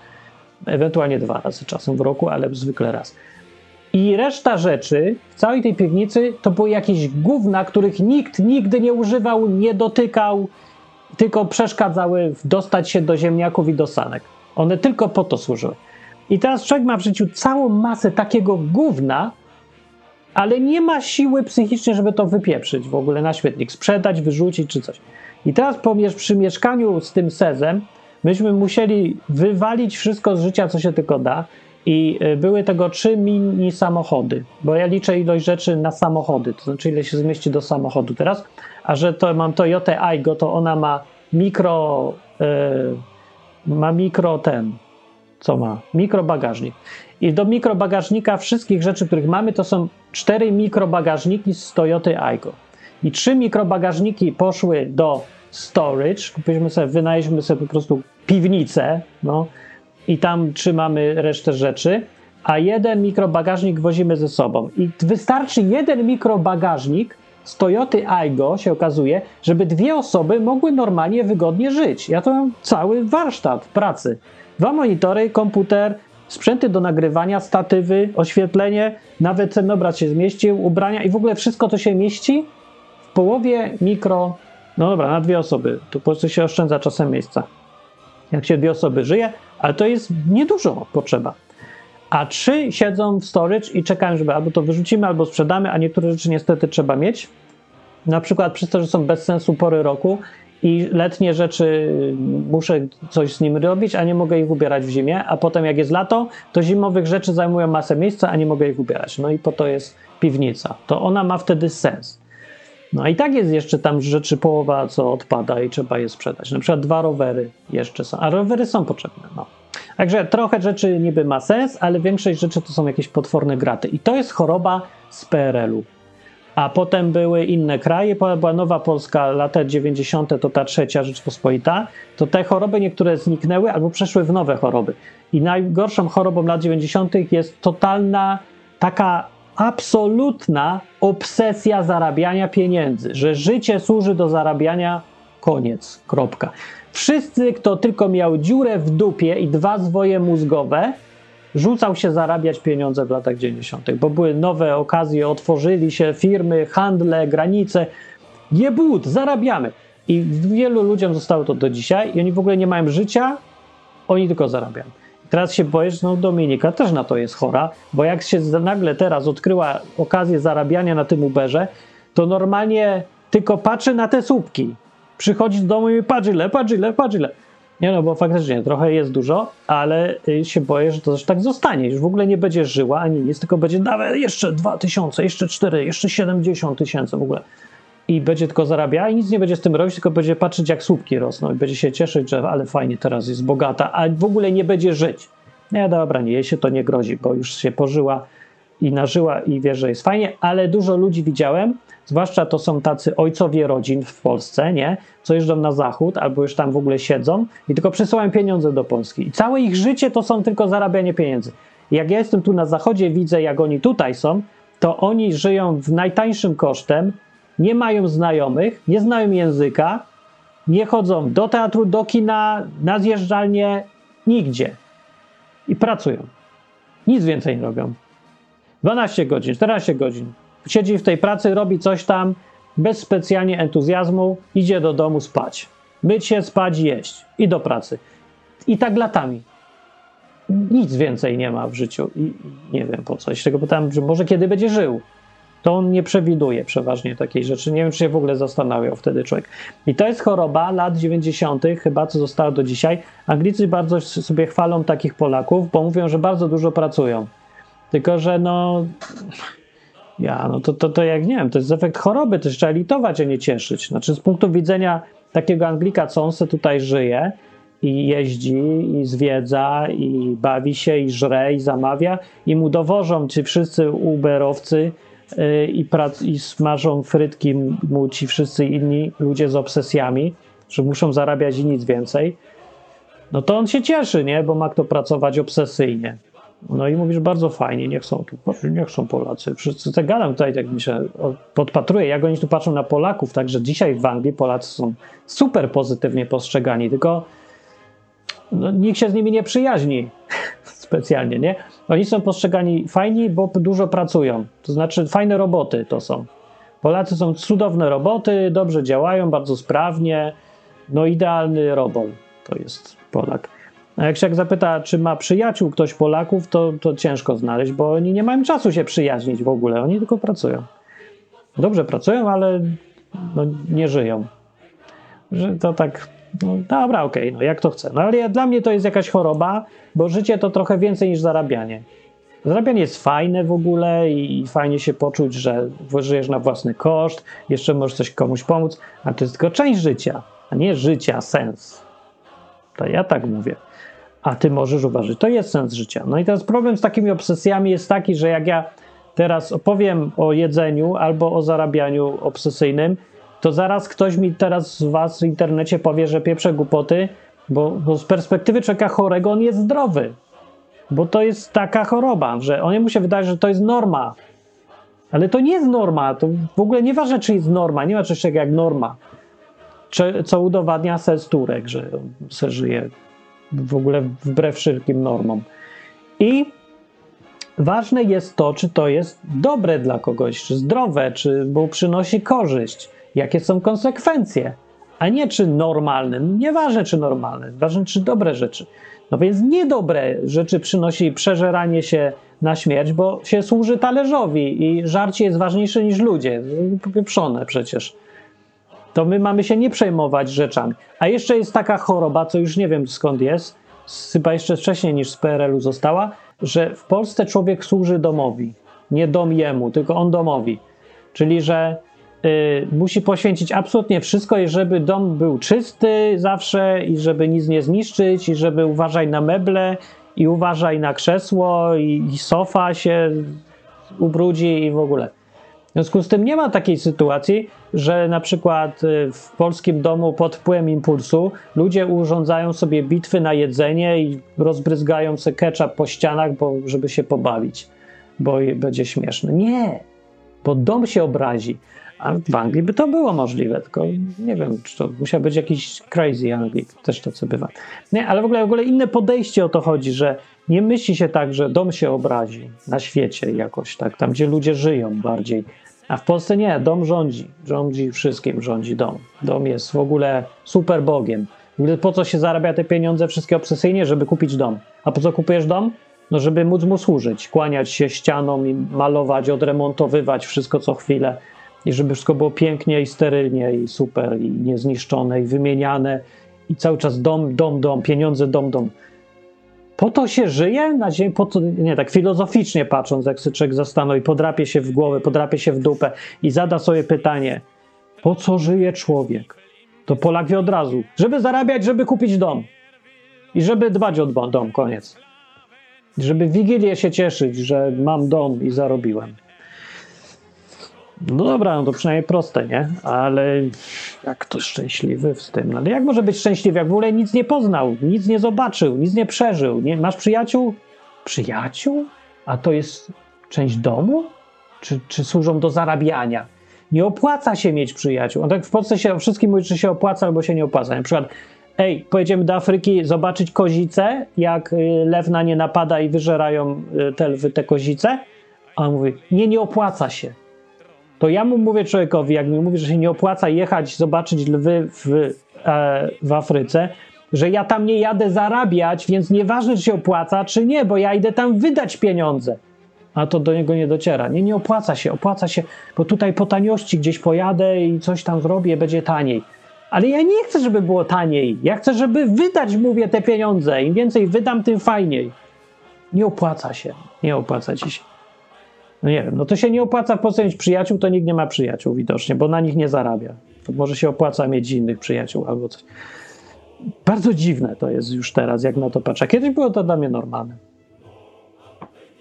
ewentualnie dwa razy czasem w roku, ale zwykle raz. I reszta rzeczy w całej tej piwnicy to były jakieś gówna, których nikt nigdy nie używał, nie dotykał, tylko przeszkadzały w dostać się do ziemniaków i do sanek. One tylko po to służyły. I teraz człowiek ma w życiu całą masę takiego gówna, ale nie ma siły psychicznej, żeby to wypieprzyć w ogóle na śmietnik, sprzedać, wyrzucić czy coś. I teraz pomiesz przy mieszkaniu z tym sezem, myśmy musieli wywalić wszystko z życia, co się tylko da. I y, były tego trzy mini samochody, bo ja liczę ilość rzeczy na samochody, to znaczy ile się zmieści do samochodu teraz. A że to mam Toyotę Aygo, to ona ma mikro, y, ma mikro ten, co ma? Mikrobagażnik. I do mikrobagażnika wszystkich rzeczy, których mamy, to są cztery mikrobagażniki z Toyoty Aygo. I trzy mikrobagażniki poszły do storage, kupiliśmy sobie, wynaleźliśmy sobie po prostu piwnicę, no, i tam trzymamy resztę rzeczy, a jeden mikrobagażnik wozimy ze sobą. I wystarczy jeden mikrobagażnik z Toyoty Aygo, się okazuje, żeby dwie osoby mogły normalnie, wygodnie żyć. Ja to mam cały warsztat pracy. Dwa monitory, komputer, sprzęty do nagrywania, statywy, oświetlenie, nawet ten obraz się zmieścił, ubrania i w ogóle wszystko to się mieści w połowie mikro. No dobra, na dwie osoby. Tu po prostu się oszczędza czasem miejsca. Jak się dwie osoby żyje, ale to jest niedużo potrzeba. A trzy siedzą w storage i czekają, żeby albo to wyrzucimy, albo sprzedamy, a niektóre rzeczy niestety trzeba mieć. Na przykład przez to, że są bez sensu pory roku i letnie rzeczy muszę coś z nim robić, a nie mogę ich ubierać w zimie, a potem jak jest lato, to zimowych rzeczy zajmują masę miejsca, a nie mogę ich ubierać. No i po to jest piwnica. To ona ma wtedy sens. No i tak jest jeszcze tam rzeczy połowa, co odpada i trzeba je sprzedać. Na przykład dwa rowery jeszcze są, a rowery są potrzebne. No. Także trochę rzeczy niby ma sens, ale większość rzeczy to są jakieś potworne graty. I to jest choroba z PRL-u. A potem były inne kraje, była Nowa Polska, lata 90. to ta trzecia Rzeczpospolita, to te choroby niektóre zniknęły albo przeszły w nowe choroby. I najgorszą chorobą lat 90. jest totalna taka absolutna obsesja zarabiania pieniędzy, że życie służy do zarabiania, koniec, kropka. Wszyscy, kto tylko miał dziurę w dupie i dwa zwoje mózgowe, rzucał się zarabiać pieniądze w latach 90., bo były nowe okazje, otworzyli się firmy, handle, granice. Jebut, zarabiamy. I wielu ludziom zostało to do dzisiaj i oni w ogóle nie mają życia, oni tylko zarabiają. Teraz się boję, no Dominika też na to jest chora, bo jak się nagle teraz odkryła okazję zarabiania na tym Uberze, to normalnie tylko patrzy na te słupki. Przychodzi do domu i patrz ile, patrz ile, patrz ile. Nie no, bo faktycznie trochę jest dużo, ale y, się boję, że to też tak zostanie. Już w ogóle nie będzie żyła ani nic, tylko będzie nawet jeszcze 2000, jeszcze 4, jeszcze 70 tysięcy w ogóle. I będzie tylko zarabiała i nic nie będzie z tym robić, tylko będzie patrzeć jak słupki rosną i będzie się cieszyć, że ale fajnie teraz jest bogata, a w ogóle nie będzie żyć. Nie, dobra, nie, jej się to nie grozi, bo już się pożyła i nażyła i wie, że jest fajnie, ale dużo ludzi widziałem, zwłaszcza to są tacy ojcowie rodzin w Polsce, nie? Co jeżdżą na zachód albo już tam w ogóle siedzą i tylko przesyłają pieniądze do Polski. I całe ich życie to są tylko zarabianie pieniędzy. Jak ja jestem tu na zachodzie, widzę jak oni tutaj są, to oni żyją w najtańszym kosztem, nie mają znajomych, nie znają języka, nie chodzą do teatru, do kina, na zjeżdżalnię, nigdzie. I pracują. Nic więcej nie robią. 12 godzin, 14 godzin. Siedzi w tej pracy, robi coś tam, bez specjalnie entuzjazmu, idzie do domu spać. Myć się, spać, jeść. I do pracy. I tak latami. Nic więcej nie ma w życiu. I nie wiem po co. Się tego pytałem, że może kiedy będzie żył to on nie przewiduje przeważnie takiej rzeczy. Nie wiem, czy się w ogóle zastanawiał wtedy człowiek. I to jest choroba lat 90., chyba co zostało do dzisiaj. Anglicy bardzo sobie chwalą takich Polaków, bo mówią, że bardzo dużo pracują. Tylko, że no. Ja, no to, to, to jak nie wiem, to jest efekt choroby, to trzeba litować, a nie cieszyć. Znaczy, z punktu widzenia takiego Anglika, co on se tutaj żyje i jeździ, i zwiedza, i bawi się, i żre, i zamawia, i mu dowożą ci wszyscy Uberowcy, i, prac, i smażą frytki mu ci wszyscy inni ludzie z obsesjami, że muszą zarabiać i nic więcej, no to on się cieszy, nie? Bo ma kto pracować obsesyjnie. No i mówisz, bardzo fajnie, niech są tu, niech są Polacy. Wszyscy te gadam tutaj, tak mi się podpatruję, jak oni tu patrzą na Polaków, także dzisiaj w Anglii Polacy są super pozytywnie postrzegani, tylko no, nikt się z nimi nie przyjaźni. specjalnie, nie? Oni są postrzegani fajni, bo dużo pracują. To znaczy fajne roboty to są. Polacy są cudowne roboty, dobrze działają, bardzo sprawnie. No idealny robol to jest Polak. Jak się zapyta, czy ma przyjaciół ktoś Polaków, to, to ciężko znaleźć, bo oni nie mają czasu się przyjaźnić w ogóle, oni tylko pracują. Dobrze pracują, ale no, nie żyją. Że to tak, no dobra, okej, no jak to chce. No ale dla mnie to jest jakaś choroba, bo życie to trochę więcej niż zarabianie. Zarabianie jest fajne w ogóle i, i fajnie się poczuć, że żyjesz na własny koszt, jeszcze możesz coś komuś pomóc, a to jest tylko część życia, a nie życia, sens. To ja tak mówię. A ty możesz uważać, to jest sens życia. No i teraz problem z takimi obsesjami jest taki, że jak ja teraz opowiem o jedzeniu albo o zarabianiu obsesyjnym, to zaraz ktoś mi teraz z was w internecie powie, że pieprze głupoty, bo, bo z perspektywy człowieka chorego on jest zdrowy. Bo to jest taka choroba, że on mu się wydaje, że to jest norma. Ale to nie jest norma. To w ogóle nieważne, czy jest norma. Nie ma czegoś takiego jak norma. Czy, co udowadnia sens Turek, że se żyje w ogóle wbrew wszelkim normom. I ważne jest to, czy to jest dobre dla kogoś, czy zdrowe, czy mu przynosi korzyść, jakie są konsekwencje, a nie czy normalne. Nieważne, czy normalne, ważne, czy dobre rzeczy. No więc niedobre rzeczy przynosi przeżeranie się na śmierć, bo się służy talerzowi i żarcie jest ważniejsze niż ludzie. Popieprzone przecież. To my mamy się nie przejmować rzeczami. A jeszcze jest taka choroba, co już nie wiem skąd jest, chyba jeszcze wcześniej niż z PRL-u została, że w Polsce człowiek służy domowi. Nie dom jemu, tylko on domowi. Czyli, że y, musi poświęcić absolutnie wszystko, i żeby dom był czysty zawsze, i żeby nic nie zniszczyć, i żeby uważaj na meble, i uważaj na krzesło, i, i sofa się ubrudzi, i w ogóle. W związku z tym nie ma takiej sytuacji, że na przykład y, w polskim domu pod wpływem impulsu ludzie urządzają sobie bitwy na jedzenie i rozbryzgają sobie ketchup po ścianach, bo, żeby się pobawić, bo będzie śmieszne. Nie, bo dom się obrazi. A w Anglii by to było możliwe, tylko nie wiem, czy to musiał być jakiś crazy Anglik, też to co bywa. Nie, ale w ogóle, w ogóle inne podejście o to chodzi, że nie myśli się tak, że dom się obrazi na świecie jakoś tak, tam gdzie ludzie żyją bardziej. A w Polsce nie, dom rządzi. Rządzi wszystkim, rządzi dom. Dom jest w ogóle super bogiem. Po co się zarabia te pieniądze wszystkie obsesyjnie, żeby kupić dom? A po co kupujesz dom? No, żeby móc mu służyć, kłaniać się ścianom i malować, odremontowywać wszystko co chwilę. I żeby wszystko było pięknie i sterylnie i super i niezniszczone i wymieniane. I cały czas dom, dom, dom, pieniądze, dom, dom. Po to się żyje na ziemi, po to, nie tak filozoficznie patrząc, jak człowiek zastanowi, podrapie się w głowę, podrapie się w dupę i zada sobie pytanie, po co żyje człowiek? To Polak wie od razu, żeby zarabiać, żeby kupić dom i żeby dbać o dom, koniec. Żeby w Wigilię się cieszyć, że mam dom i zarobiłem. No dobra, no to przynajmniej proste, nie? Ale jak to szczęśliwy w tym? Ale jak może być szczęśliwy, jak w ogóle nic nie poznał, nic nie zobaczył, nic nie przeżył? Nie? Masz przyjaciół? Przyjaciół? A to jest część domu? Czy, czy służą do zarabiania? Nie opłaca się mieć przyjaciół. On tak w Polsce się o wszystkim mówi, czy się opłaca albo się nie opłaca. Na przykład, ej, pojedziemy do Afryki zobaczyć kozicę, jak y, lew na nie napada i wyżerają y, te lwy te kozice. A on mówi, nie, nie opłaca się to ja mu mówię człowiekowi, jak mi mówi, że się nie opłaca jechać, zobaczyć lwy w, e, w Afryce, że ja tam nie jadę zarabiać, więc nieważne, czy się opłaca, czy nie, bo ja idę tam wydać pieniądze. A to do niego nie dociera. Nie, nie opłaca się, opłaca się, bo tutaj po taniości gdzieś pojadę i coś tam zrobię, będzie taniej. Ale ja nie chcę, żeby było taniej. Ja chcę, żeby wydać, mówię, te pieniądze. Im więcej wydam, tym fajniej. Nie opłaca się. Nie opłaca ci się. No nie wiem, no to się nie opłaca po mieć przyjaciół, to nikt nie ma przyjaciół widocznie, bo na nich nie zarabia. To może się opłaca mieć innych przyjaciół albo coś. Bardzo dziwne to jest już teraz, jak na to patrzę. Kiedyś było to dla mnie normalne.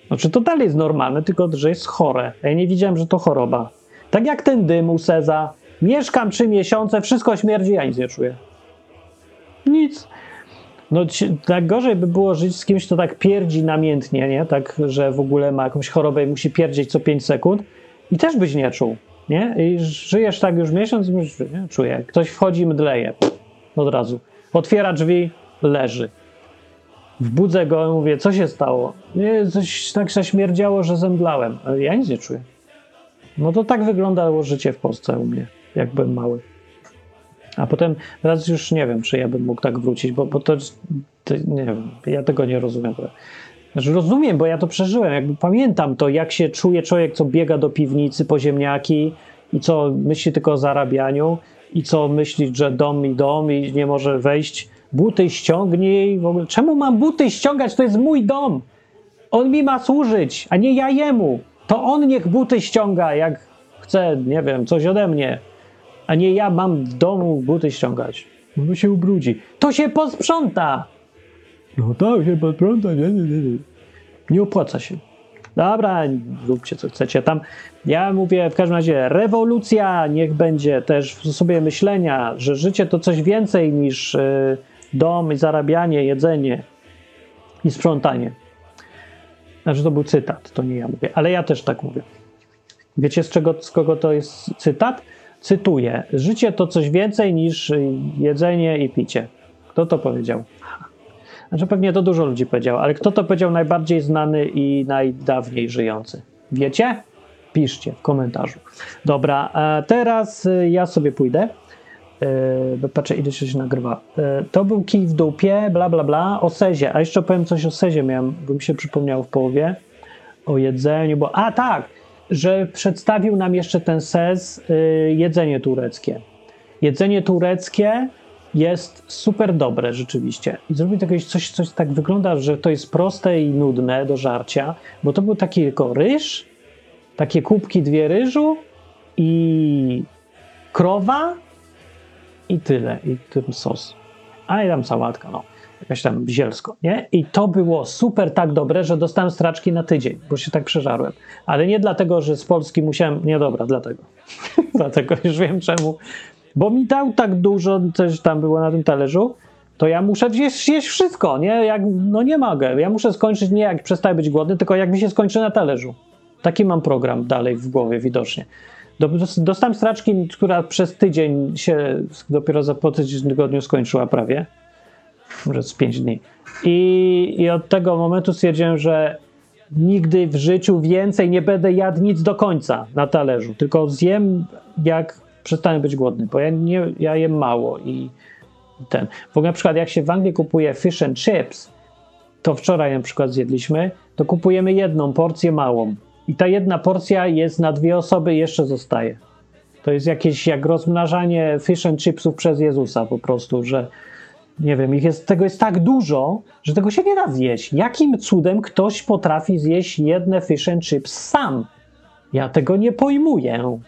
Znaczy to dalej jest normalne, tylko że jest chore. Ja nie widziałem, że to choroba. Tak jak ten dym u Seza. Mieszkam trzy miesiące, wszystko śmierdzi, ja nic nie czuję. Nic. No, tak gorzej by było żyć z kimś, kto tak pierdzi namiętnie, nie? Tak, że w ogóle ma jakąś chorobę i musi pierdzieć co 5 sekund i też byś nie czuł, nie? I żyjesz tak już miesiąc i myślisz, nie? Czuję. Ktoś wchodzi, mdleje. Od razu. Otwiera drzwi, leży. Wbudzę go i mówię, co się stało? Nie, coś tak śmierdziało, że zemdlałem. Ale ja nic nie czuję. No to tak wyglądało życie w Polsce u mnie, jak byłem mały. A potem teraz już nie wiem, czy ja bym mógł tak wrócić, bo, bo to, to nie wiem, ja tego nie rozumiem. Znaczy rozumiem, bo ja to przeżyłem, jakby pamiętam to, jak się czuje człowiek, co biega do piwnicy po ziemniaki i co myśli tylko o zarabianiu i co myśli, że dom i dom i nie może wejść, buty ściągnij, w ogóle, czemu mam buty ściągać, to jest mój dom, on mi ma służyć, a nie ja jemu, to on niech buty ściąga, jak chce, nie wiem, coś ode mnie, a nie ja mam w domu buty ściągać, bo się ubrudzi, to się posprząta, no tak, się posprząta, nie, nie, nie, nie. Opłaca się. Dobra, róbcie co chcecie. Tam ja mówię w każdym razie, rewolucja niech będzie też w sposobie myślenia, że życie to coś więcej niż y, dom i zarabianie, jedzenie i sprzątanie. Znaczy to był cytat, to nie ja mówię, ale ja też tak mówię. Wiecie z czego, z kogo to jest cytat? Cytuję. Życie to coś więcej niż y, jedzenie i picie. Kto to powiedział? Znaczy pewnie to dużo ludzi powiedział, ale kto to powiedział najbardziej znany i najdawniej żyjący? Wiecie? Piszcie w komentarzu. Dobra, a teraz y, ja sobie pójdę. Yy, patrzę, ile się nagrywa. Yy, to był kij w dupie, bla, bla, bla, o sezie. A jeszcze powiem coś o sezie, miałem, bo mi się przypomniało w połowie. O jedzeniu, bo... A, tak! Że przedstawił nam jeszcze ten sez yy, jedzenie tureckie. Jedzenie tureckie jest super dobre rzeczywiście. I zrobił jakieś coś, coś tak wygląda, że to jest proste i nudne do żarcia, bo to był taki tylko ryż, takie kubki dwie ryżu i krowa i tyle, i tym sos. A i tam sałatka, no, jakaś tam zielsko, nie? I to było super tak dobre, że dostałem straczki na tydzień, bo się tak przeżarłem. Ale nie dlatego, że z Polski musiałem, nie dobra, dlatego. dlatego już wiem czemu, bo mi dał tak dużo, coś tam było na tym talerzu, to ja muszę zjeść, zjeść wszystko, nie? Jak, no nie mogę. Ja muszę skończyć nie jak przestaję być głodny, tylko jak mi się skończy na talerzu. Taki mam program dalej w głowie widocznie. Dostałem straczki, która przez tydzień się dopiero po tygodniu skończyła prawie. Może z pięć dni. I, I od tego momentu stwierdziłem, że nigdy w życiu więcej nie będę jadł nic do końca na talerzu, tylko zjem jak przestanę być głodny, bo ja, nie, ja jem mało i, ten. Ogóle na przykład jak się w Anglii kupuje fish and chips, to wczoraj na przykład zjedliśmy, to kupujemy jedną porcję małą. I ta jedna porcja jest na dwie osoby jeszcze zostaje. To jest jakieś jak rozmnażanie fish and chipsów przez Jezusa po prostu, że nie wiem, ich jest, tego jest tak dużo, że tego się nie da zjeść. Jakim cudem ktoś potrafi zjeść jedne fish and chips sam? Ja tego nie pojmuję.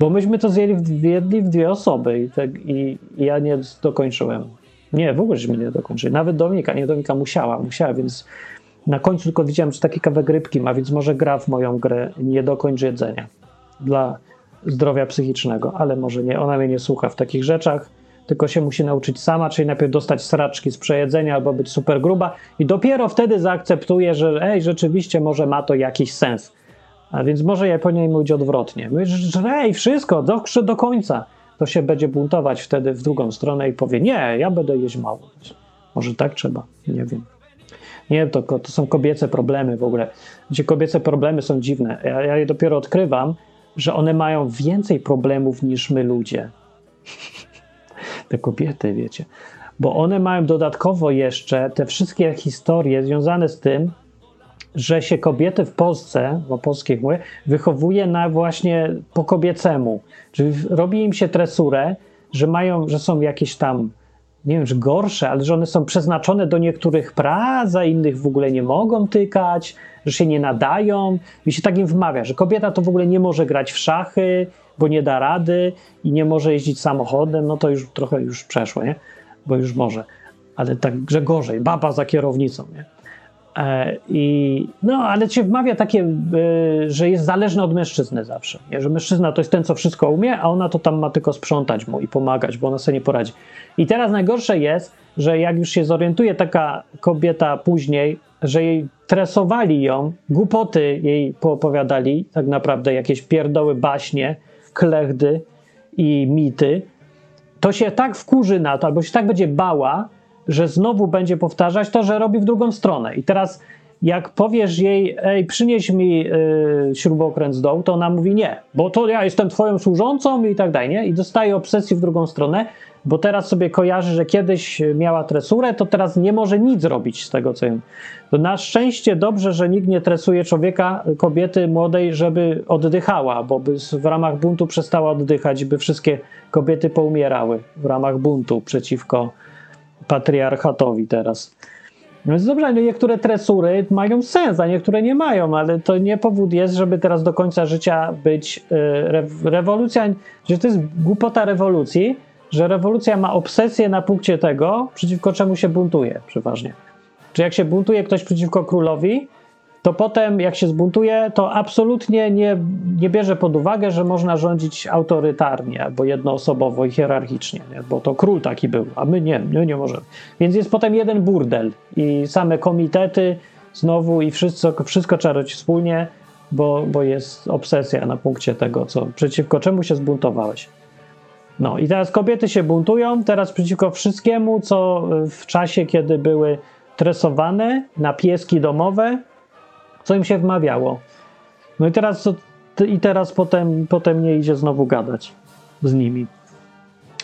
Bo myśmy to zjeli w, w dwie osoby i, tak, i, ja nie dokończyłem. Nie, w ogóle żeśmy nie dokończyli. Nawet Dominika, nie Dominika musiała, musiała, więc na końcu tylko widziałem, że taki kawałek rybki ma, więc może gra w moją grę nie dokończ jedzenia dla zdrowia psychicznego, ale może nie, ona mnie nie słucha w takich rzeczach, tylko się musi nauczyć sama, czyli najpierw dostać sraczki z przejedzenia albo być super gruba i dopiero wtedy zaakceptuje, że ej, rzeczywiście może ma to jakiś sens. A więc może ja powinienem mówić odwrotnie. Mówić, że ej, wszystko, do, do końca. To się będzie buntować wtedy w drugą stronę i powie, nie, ja będę jeść mało. Może tak trzeba, nie wiem. Nie, to, to są kobiece problemy w ogóle. Gdzie kobiece problemy są dziwne. Ja, ja je dopiero odkrywam, że one mają więcej problemów niż my ludzie. Te kobiety, wiecie. Bo one mają dodatkowo jeszcze te wszystkie historie związane z tym, że się kobiety w Polsce, bo polskich mówię, wychowuje na właśnie po kobiecemu. Czyli robi im się tresurę, że mają, że są jakieś tam, nie wiem, że gorsze, ale że one są przeznaczone do niektórych prac, a innych w ogóle nie mogą tykać, że się nie nadają. I się tak im wmawia, że kobieta to w ogóle nie może grać w szachy, bo nie da rady i nie może jeździć samochodem, no to już trochę już przeszło, nie? Bo już może. Ale tak, że gorzej, baba za kierownicą, nie? E, I, no, ale cię wmawia takie, e, że jest zależna od mężczyzny zawsze. Nie? Że mężczyzna to jest ten, co wszystko umie, a ona to tam ma tylko sprzątać mu i pomagać, bo ona sobie nie poradzi. I teraz najgorsze jest, że jak już się zorientuje taka kobieta później, że jej tresowali ją, głupoty jej poopowiadali, tak naprawdę jakieś pierdoły, baśnie, klechdy i mity, to się tak wkurzy na to, albo się tak będzie bała, że znowu będzie powtarzać to, że robi w drugą stronę. I teraz jak powiesz jej, ej, przynieś mi y, śrubokręt z dołu, to ona mówi nie, bo to ja jestem twoją służącą i tak dalej, nie? I dostaje obsesji w drugą stronę, bo teraz sobie kojarzy, że kiedyś miała tresurę, to teraz nie może nic robić z tego, co ją... Na szczęście dobrze, że nikt nie tresuje człowieka, kobiety młodej, żeby oddychała, bo by w ramach buntu przestała oddychać, by wszystkie kobiety poumierały w ramach buntu przeciwko patriarchatowi teraz. No więc dobrze, niektóre tresury mają sens, a niektóre nie mają, ale to nie powód jest, żeby teraz do końca życia być y, re, rewolucja, że to jest głupota rewolucji, że rewolucja ma obsesję na punkcie tego, przeciwko czemu się buntuje przeważnie. Czy jak się buntuje ktoś przeciwko królowi, to potem jak się zbuntuje, to absolutnie nie, nie bierze pod uwagę, że można rządzić autorytarnie albo jednoosobowo i hierarchicznie, nie? bo to król taki był, a my nie, my nie możemy. Więc jest potem jeden burdel i same komitety znowu i wszystko, wszystko trzeba robić wspólnie, bo, bo jest obsesja na punkcie tego, co, przeciwko czemu się zbuntowałeś. No i teraz kobiety się buntują, teraz przeciwko wszystkiemu, co w czasie, kiedy były tresowane na pieski domowe, co im się wmawiało. No i teraz, i teraz potem, potem nie idzie znowu gadać z nimi.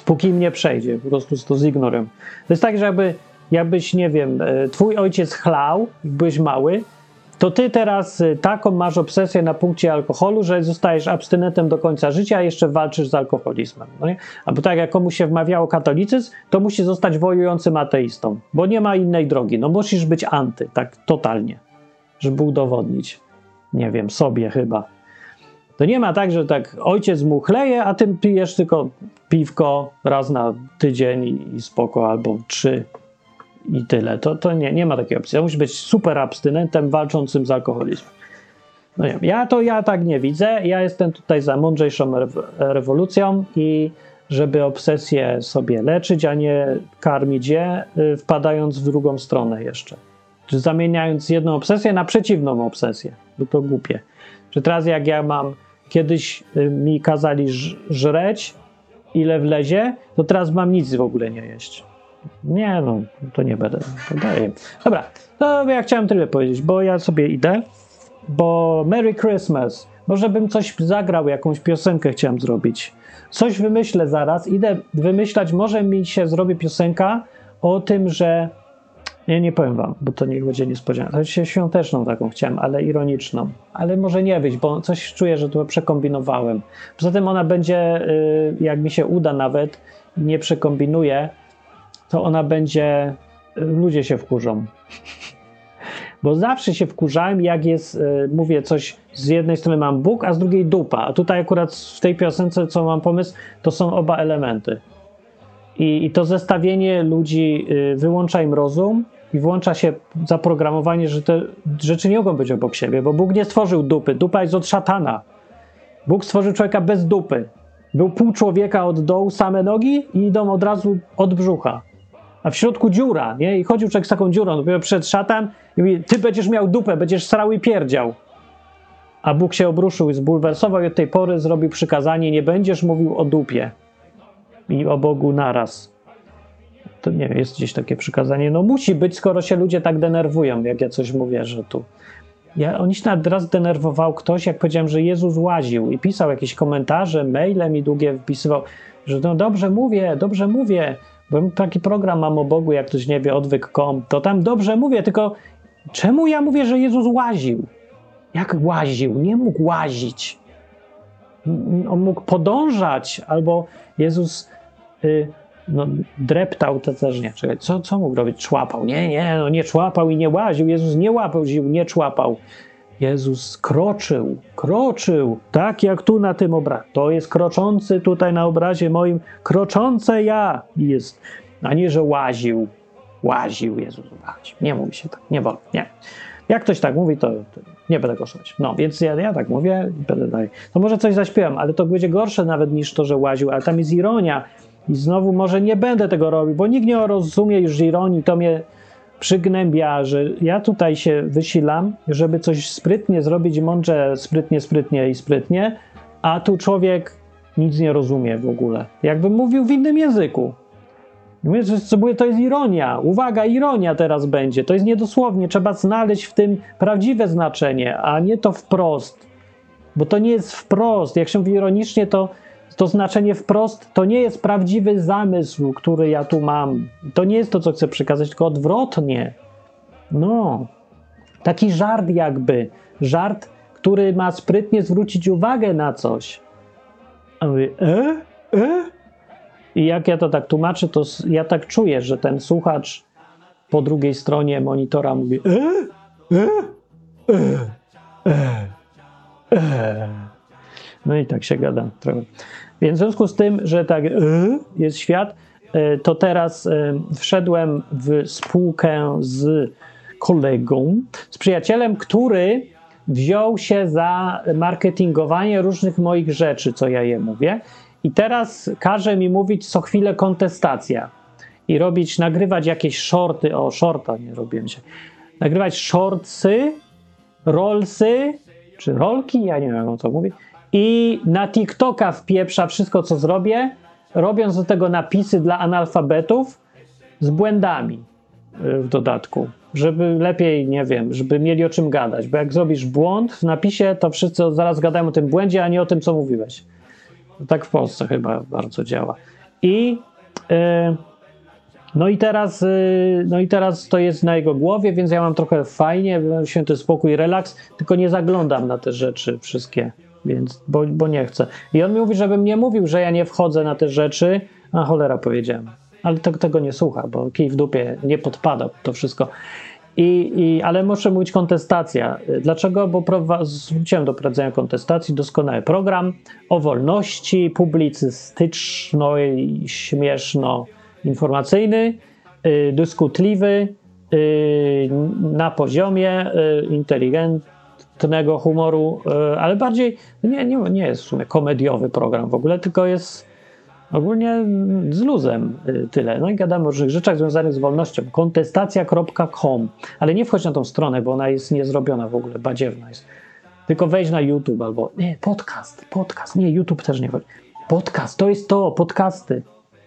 Póki im nie przejdzie, po prostu to zignorują. To jest tak, że jakby, jakbyś, nie wiem, e, twój ojciec chlał, byłeś mały, to ty teraz e, taką masz obsesję na punkcie alkoholu, że zostajesz abstynentem do końca życia, a jeszcze walczysz z alkoholizmem. No nie? Albo tak jak komuś się wmawiało katolicyzm, to musi zostać wojującym ateistą, bo nie ma innej drogi. No musisz być anty, tak totalnie żeby udowodnić. Nie wiem, sobie chyba. To nie ma tak, że tak ojciec mu chleje, a ty pijesz tylko piwko raz na tydzień i spoko, albo trzy i tyle. To, to nie, nie ma takiej opcji. Musi być super abstynentem walczącym z alkoholizmem. No nie, ja to ja tak nie widzę. Ja jestem tutaj za mądrzejszą rew- rewolucją i żeby obsesję sobie leczyć, a nie karmić je, y, wpadając w drugą stronę jeszcze czy zamieniając jedną obsesję na przeciwną obsesję. Bo to głupie. Że teraz jak ja mam, kiedyś y, mi kazali żreć, ile wlezie, to teraz mam nic w ogóle nie jeść. Nie no, to nie będę. To daję. Dobra, to ja chciałem tyle powiedzieć, bo ja sobie idę, bo Merry Christmas. Może bym coś zagrał, jakąś piosenkę chciałem zrobić. Coś wymyślę zaraz, idę wymyślać, może mi się zrobi piosenka o tym, że nie, nie powiem wam, bo to niech będzie niespodzianka. Się świąteczną taką chciałem, ale ironiczną. Ale może nie wyjść, bo coś czuję, że tu przekombinowałem. Poza tym ona będzie, y, jak mi się uda nawet, nie przekombinuję, to ona będzie, y, ludzie się wkurzą. Bo zawsze się wkurzałem, jak jest, y, mówię coś, z jednej strony mam Bóg, a z drugiej dupa. A tutaj akurat w tej piosence, co mam pomysł, to są oba elementy. I, I to zestawienie ludzi y, wyłącza im rozum i włącza się zaprogramowanie, że te rzeczy nie mogą być obok siebie, bo Bóg nie stworzył dupy. Dupa jest od szatana. Bóg stworzył człowieka bez dupy. Był pół człowieka od dołu, same nogi i idą od razu od brzucha. A w środku dziura, nie? I chodził człowiek z taką dziurą. Dopiero przed szatan i mówi, ty będziesz miał dupę, będziesz srał i pierdział. A Bóg się obruszył i zbulwersował i od tej pory zrobił przykazanie, nie będziesz mówił o dupie i o Bogu naraz. To nie wiem, jest gdzieś takie przykazanie. No musi być, skoro się ludzie tak denerwują, jak ja coś mówię, że tu. Ja, oni się nawet raz denerwował ktoś, jak powiedziałem, że Jezus łaził i pisał jakieś komentarze, maile mi długie wpisywał, że no dobrze mówię, dobrze mówię, bo taki program mam o Bogu, jak ktoś nie wie, odwyk.com, to tam dobrze mówię, tylko czemu ja mówię, że Jezus łaził? Jak łaził? Nie mógł łazić on mógł podążać, albo Jezus y, no, dreptał, to też nie. Czekaj, co, co mógł robić? Człapał. Nie, nie, no nie człapał i nie łaził. Jezus nie łapał ziół, nie człapał. Jezus kroczył, kroczył, tak jak tu na tym obrazie. To jest kroczący tutaj na obrazie moim, kroczące ja jest, a nie, że łaził. Łaził, Jezus łaził. Nie mówi się tak, nie wolno, nie. Jak ktoś tak mówi, to, nie będę głosować. No, więc ja, ja tak mówię będę dalej. To może coś zaśpiewam, ale to będzie gorsze nawet niż to, że łaził, ale tam jest ironia i znowu może nie będę tego robił, bo nikt nie rozumie już ironii, to mnie przygnębia, że ja tutaj się wysilam, żeby coś sprytnie zrobić, mądrze, sprytnie, sprytnie i sprytnie, a tu człowiek nic nie rozumie w ogóle. Jakbym mówił w innym języku. To jest ironia. Uwaga, ironia teraz będzie. To jest niedosłownie. Trzeba znaleźć w tym prawdziwe znaczenie, a nie to wprost. Bo to nie jest wprost. Jak się mówi ironicznie, to to znaczenie wprost to nie jest prawdziwy zamysł, który ja tu mam. To nie jest to, co chcę przekazać, tylko odwrotnie. No. Taki żart jakby. Żart, który ma sprytnie zwrócić uwagę na coś. A mówię, e? E? I jak ja to tak tłumaczę, to ja tak czuję, że ten słuchacz po drugiej stronie monitora mówi e? E? E? E? E? No i tak się gadam trochę. Więc w związku z tym, że tak jest świat, e, to teraz e, wszedłem w spółkę z kolegą, z przyjacielem, który wziął się za marketingowanie różnych moich rzeczy, co ja je mówię. I teraz każe mi mówić co chwilę kontestacja i robić, nagrywać jakieś shorty, o shorta nie robiłem się, nagrywać shortsy, rollsy, czy rolki, ja nie wiem o co mówię, i na TikToka wpieprza wszystko, co zrobię, robiąc do tego napisy dla analfabetów z błędami y, w dodatku, żeby lepiej, nie wiem, żeby mieli o czym gadać, bo jak zrobisz błąd w napisie, to wszyscy zaraz gadają o tym błędzie, a nie o tym, co mówiłeś. Tak w Polsce chyba bardzo działa. I y, no i teraz, y, no i teraz to jest na jego głowie, więc ja mam trochę fajnie, święty spokój, relaks, tylko nie zaglądam na te rzeczy wszystkie, więc, bo, bo nie chcę. I on mi mówi, żebym nie mówił, że ja nie wchodzę na te rzeczy, a cholera powiedziałem. Ale to, tego nie słucha, bo kij w dupie nie podpada pod to wszystko. I, i, ale muszę mówić kontestacja. Dlaczego? Bo zwróciłem do prowadzenia kontestacji doskonały program o wolności, publicystyczno i śmieszno-informacyjny, y, dyskutliwy, y, na poziomie y, inteligentnego humoru, y, ale bardziej nie, nie, nie jest w sumie komediowy program w ogóle, tylko jest ogólnie mm, z luzem y, tyle. No i gadamy o różnych rzeczach związanych z wolnością. Kontestacja.com, ale nie wchodź na tą stronę, bo ona jest niezrobiona w ogóle, badziewna jest. Tylko wejdź na YouTube albo nie, podcast, podcast, nie, YouTube też nie chodzi. Podcast, to jest to, podcasty.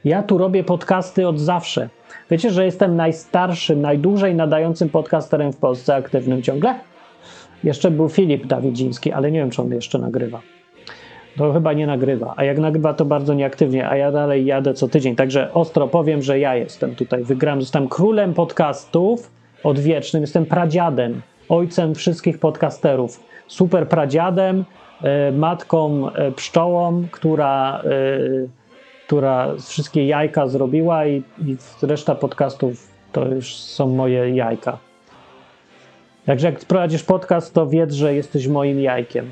Ja tu robię podcasty od zawsze. Wiecie, że jestem najstarszym, najdłużej nadającym podcasterem w Polsce, aktywnym ciągle? Jeszcze był Filip Dawidziński, ale nie wiem, czy on jeszcze nagrywa. To chyba nie nagrywa, a jak nagrywa, to bardzo nieaktywnie, a ja dalej jadę co tydzień. Także ostro powiem, że ja jestem tutaj. Wygrałem, zostałem królem podcastów odwiecznym, jestem pradziadem, ojcem wszystkich podcasterów. Super pradziadem, e, matką e, pszczołą, która, e, która wszystkie jajka zrobiła i, i reszta podcastów to już są moje jajka. Także jak prowadzisz podcast, to wiedz, że jesteś moim jajkiem.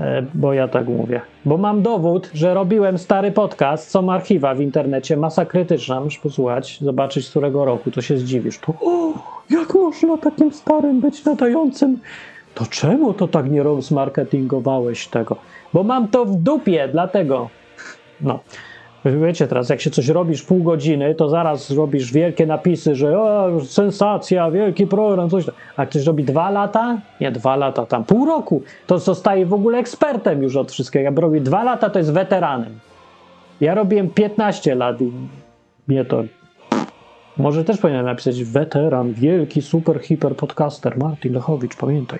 E, Bo ja tak mówię. Bo mam dowód, że robiłem stary podcast, są archiwa w internecie, masa krytyczna, możesz posłuchać, zobaczyć z którego roku, to się zdziwisz. To, o, jak można takim starym być nadającym? To czemu to tak nie rozmarketingowałeś tego? Bo mam to w dupie, dlatego. No. Wiecie teraz, jak się coś robisz pół godziny, to zaraz robisz wielkie napisy, że o, sensacja, wielki program, coś tam. A ktoś robi dwa lata, nie dwa lata, tam pół roku, to zostaje w ogóle ekspertem już od wszystkiego. Jak robi dwa lata, to jest weteranem. Ja robiłem 15 lat i mnie to... Może też powinienem napisać weteran, wielki, super, hiper podcaster, Martin Lechowicz, pamiętaj.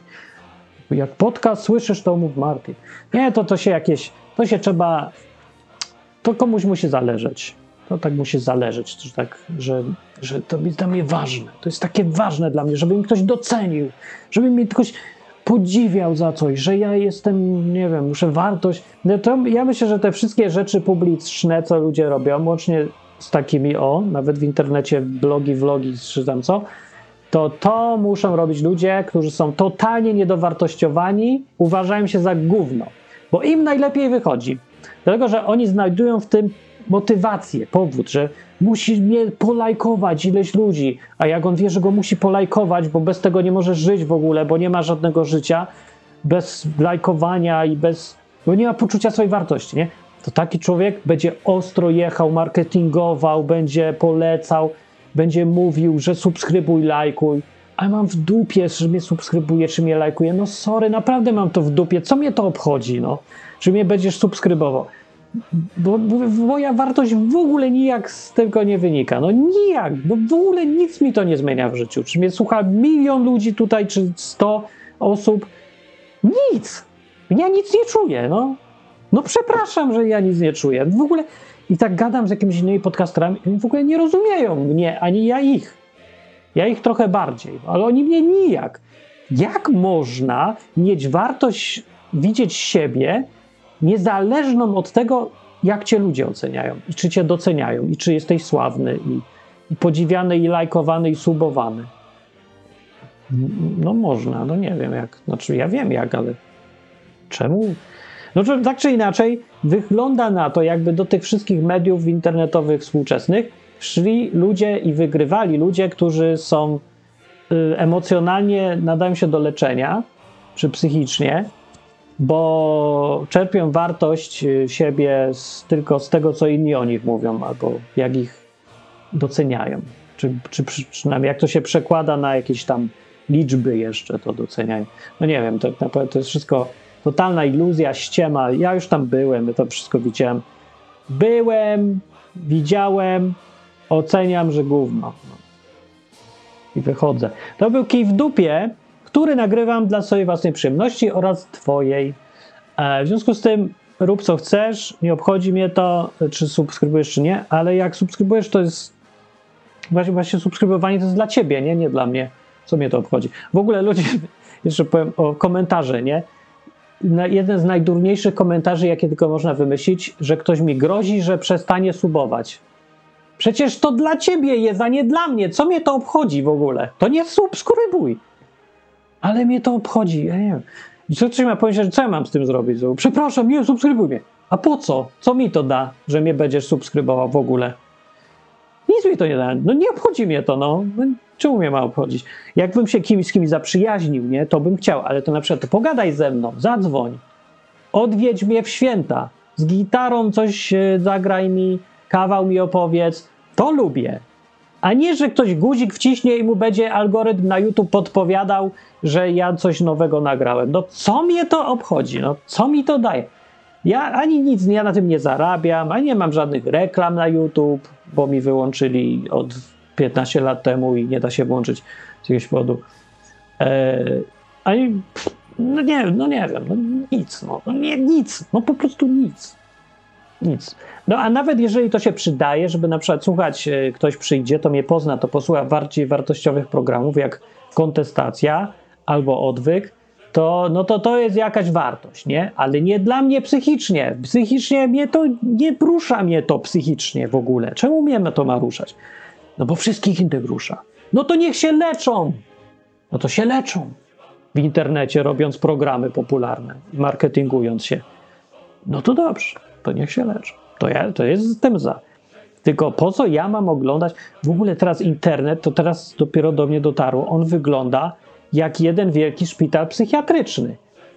Jak podcast słyszysz, to mów Martin. Nie, to to się jakieś, to się trzeba to komuś musi zależeć. To tak musi zależeć, że, tak, że, że to jest dla mnie ważne. To jest takie ważne dla mnie, żeby mi ktoś docenił, żeby mi ktoś podziwiał za coś, że ja jestem, nie wiem, muszę wartość. No to ja myślę, że te wszystkie rzeczy publiczne, co ludzie robią, łącznie z takimi, o, nawet w internecie blogi, vlogi, czy tam co, to to muszą robić ludzie, którzy są totalnie niedowartościowani, uważają się za gówno, bo im najlepiej wychodzi. Dlatego, że oni znajdują w tym motywację, powód, że musi mnie polajkować ileś ludzi, a jak on wie, że go musi polajkować, bo bez tego nie może żyć w ogóle, bo nie ma żadnego życia, bez lajkowania i bez, bo nie ma poczucia swojej wartości, nie? To taki człowiek będzie ostro jechał, marketingował, będzie polecał, będzie mówił, że subskrybuj, lajkuj, a ja mam w dupie, czy mnie subskrybuje, czy mnie lajkuje. No sorry, naprawdę mam to w dupie. Co mnie to obchodzi, no? Czy mnie będziesz subskrybował? bo, bo moja wartość w ogóle nijak z tego nie wynika. No nijak, bo w ogóle nic mi to nie zmienia w życiu. Czy mnie słucha milion ludzi tutaj, czy sto osób? Nic. Ja nic nie czuję, no. No przepraszam, że ja nic nie czuję. W ogóle i tak gadam z jakimiś innymi podcasterami, oni w ogóle nie rozumieją mnie, ani ja ich. Ja ich trochę bardziej, ale oni mnie nijak. Jak można mieć wartość, widzieć siebie niezależną od tego, jak cię ludzie oceniają i czy cię doceniają i czy jesteś sławny i, i podziwiany i lajkowany i subowany? No można, no nie wiem jak, znaczy ja wiem jak, ale czemu? No tak czy inaczej, wygląda na to, jakby do tych wszystkich mediów internetowych współczesnych szli ludzie i wygrywali ludzie, którzy są y, emocjonalnie, nadają się do leczenia, czy psychicznie, bo czerpią wartość y, siebie z, tylko z tego, co inni o nich mówią, albo jak ich doceniają. Czy, czy przy- przynajmniej jak to się przekłada na jakieś tam liczby jeszcze, to doceniają. No nie wiem, to jest wszystko totalna iluzja, ściema. Ja już tam byłem, ja to wszystko widziałem. Byłem, widziałem, oceniam, że gówno. No. I wychodzę. To był kij w dupie, który nagrywam dla swojej własnej przyjemności oraz twojej. E, w związku z tym rób co chcesz, nie obchodzi mnie to, czy subskrybujesz, czy nie, ale jak subskrybujesz, to jest właśnie, właśnie subskrybowanie to jest dla ciebie, nie, nie dla mnie. Co mnie to obchodzi? W ogóle ludzie, jeszcze powiem o komentarze, nie? Jeden z najdurniejszych komentarzy, jakie tylko można wymyślić, że ktoś mi grozi, że przestanie subować. Przecież to dla ciebie jest, a nie dla mnie. Co mnie to obchodzi w ogóle? To nie subskrybuj. Ale mnie to obchodzi. Ja nie wiem. Co powiedzieć, co ja mam z tym zrobić? Znowu, Przepraszam, nie subskrybuj mnie. A po co? Co mi to da, że mnie będziesz subskrybował w ogóle? Nic mi to nie da. No nie obchodzi mnie to, no. no czemu mnie ma obchodzić? Jakbym się kimś z kimś zaprzyjaźnił, nie, to bym chciał, ale to na przykład to pogadaj ze mną, zadzwoń, odwiedź mnie w święta, z gitarą coś e, zagraj mi, kawał mi opowiedz, to lubię. A nie, że ktoś guzik wciśnie i mu będzie algorytm na YouTube podpowiadał, że ja coś nowego nagrałem. No co mnie to obchodzi? No co mi to daje? Ja ani nic, ja na tym nie zarabiam, ani nie mam żadnych reklam na YouTube, bo mi wyłączyli od 15 lat temu i nie da się włączyć z jakiegoś powodu. E, ani, no nie, no nie wiem, no nic, no, no nie, nic, no po prostu nic. Nic. No a nawet jeżeli to się przydaje, żeby na przykład słuchać, e, ktoś przyjdzie, to mnie pozna, to posłucha bardziej wartościowych programów jak kontestacja albo odwyk, to, no to to jest jakaś wartość, nie? Ale nie dla mnie psychicznie. Psychicznie mnie to, nie rusza mnie to psychicznie w ogóle. Czemu mnie to ma ruszać? No bo wszystkich innych rusza. No to niech się leczą. No to się leczą. W internecie robiąc programy popularne, marketingując się. No to dobrze, to niech się leczą. To ja to jestem za. Tylko po co ja mam oglądać? W ogóle teraz internet, to teraz dopiero do mnie dotarło. On wygląda jak jeden wielki szpital psychiatryczny.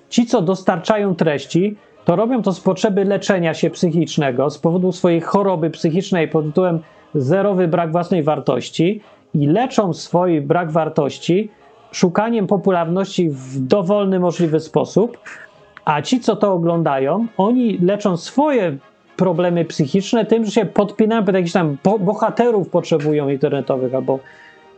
Ci, co dostarczają treści, to robią to z potrzeby leczenia się psychicznego, z powodu swojej choroby psychicznej pod tytułem zerowy brak własnej wartości i leczą swój brak wartości szukaniem popularności w dowolny możliwy sposób, a ci, co to oglądają, oni leczą swoje problemy psychiczne tym, że się podpinają pod jakichś tam bo- bohaterów potrzebują internetowych, albo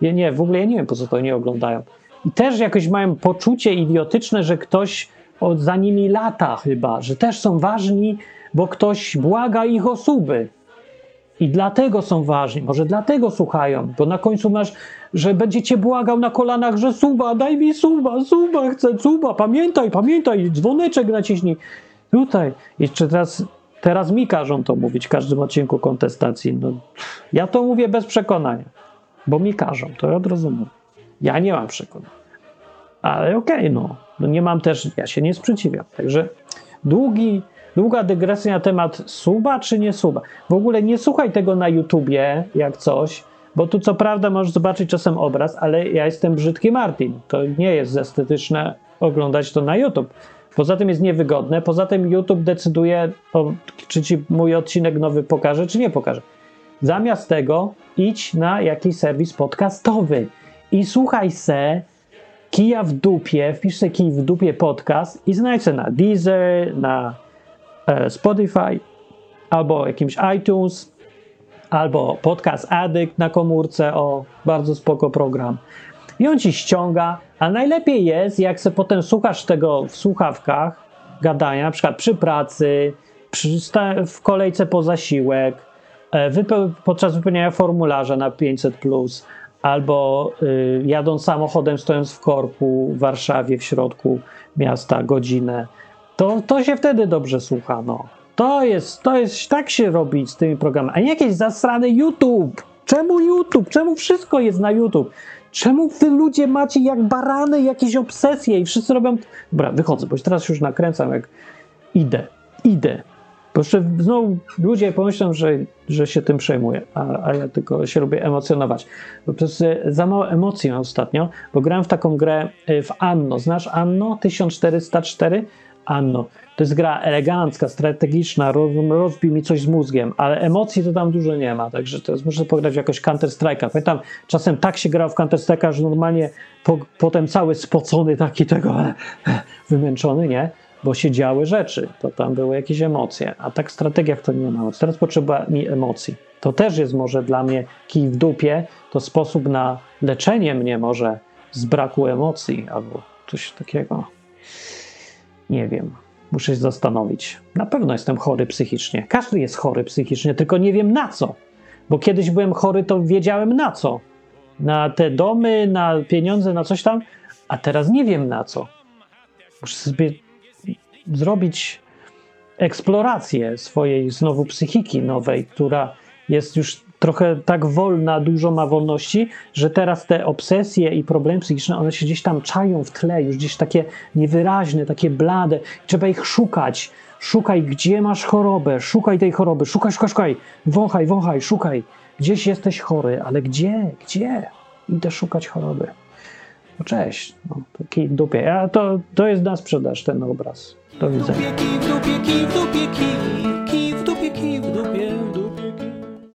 ja nie, w ogóle ja nie wiem, po co to nie oglądają. I też jakoś mają poczucie idiotyczne, że ktoś od, za nimi lata chyba, że też są ważni, bo ktoś błaga ich o. I dlatego są ważni, może dlatego słuchają, bo na końcu masz, że będzie cię błagał na kolanach, że suba, daj mi suba, suba, chcę suba, pamiętaj, pamiętaj, dzwoneczek naciśnij. Tutaj. Jeszcze teraz, teraz mi każą to mówić w każdym odcinku kontestacji. No, ja to mówię bez przekonania, bo mi każą, to ja rozumiem. Ja nie mam przekonania. Ale okej, no. no. Nie mam też, ja się nie sprzeciwiam. Także długi, długa dygresja na temat suba czy nie suba. W ogóle nie słuchaj tego na YouTubie jak coś, bo tu co prawda możesz zobaczyć czasem obraz, ale ja jestem brzydki Martin. To nie jest estetyczne oglądać to na YouTube. Poza tym jest niewygodne, poza tym YouTube decyduje, o, czy ci mój odcinek nowy pokaże, czy nie pokaże. Zamiast tego idź na jakiś serwis podcastowy i słuchaj se kija w dupie, wpisz se kij w dupie podcast i znajdź se na Deezer, na e, Spotify, albo jakimś iTunes, albo podcast Addict na komórce, o, bardzo spoko program. I on ci ściąga, a najlepiej jest, jak se potem słuchasz tego w słuchawkach gadania, na przykład przy pracy, przy w kolejce po zasiłek, e, wypeł- podczas wypełniania formularza na 500, albo y, jadąc samochodem, stojąc w korku w Warszawie, w środku miasta, godzinę. To, to się wtedy dobrze słucha, no. To jest, to jest, tak się robi z tymi programami, a nie jakieś zasrane YouTube. Czemu YouTube? Czemu wszystko jest na YouTube? Czemu wy ludzie macie jak barany jakieś obsesje i wszyscy robią... Dobra, wychodzę, bo teraz już nakręcam jak idę, idę. Bo jeszcze znowu ludzie pomyślą, że, że się tym przejmuję, a, a ja tylko się lubię emocjonować. Bo prostu za mało emocji mam ostatnio, bo grałem w taką grę y, w Anno. Znasz Anno 1404? Anno. To jest gra elegancka, strategiczna, roz, mi coś z mózgiem, ale emocji to tam dużo nie ma, także to jest, muszę pograć jakoś Counter Strike'a. Pamiętam, czasem tak się grał w Counter Strike'a, że normalnie po, potem cały spocony, taki tego wymęczony, nie? Bo się działy rzeczy, to tam były jakieś emocje, a tak w strategiach to nie ma. Teraz potrzeba mi emocji. To też jest może dla mnie kij w dupie, to sposób na leczenie mnie może z braku emocji albo coś takiego. Nie wiem. Muszę się zastanowić. Na pewno jestem chory psychicznie. Każdy jest chory psychicznie, tylko nie wiem na co. Bo kiedyś byłem chory, to wiedziałem na co. Na te domy, na pieniądze, na coś tam, a teraz nie wiem na co. Muszę sobie zrobić eksplorację swojej znowu psychiki nowej, która jest już trochę tak wolna, dużo ma wolności, że teraz te obsesje i problemy psychiczne, one się gdzieś tam czają w tle, już gdzieś takie niewyraźne, takie blade. Trzeba ich szukać. Szukaj, gdzie masz chorobę, szukaj tej choroby, szukaj, szukaj, szukaj, wąchaj, wąchaj, szukaj. Gdzieś jesteś chory, ale gdzie, gdzie? Idę szukać choroby. No cześć, no, w dupie. A to, to jest na sprzedaż ten obraz. Do widzenia.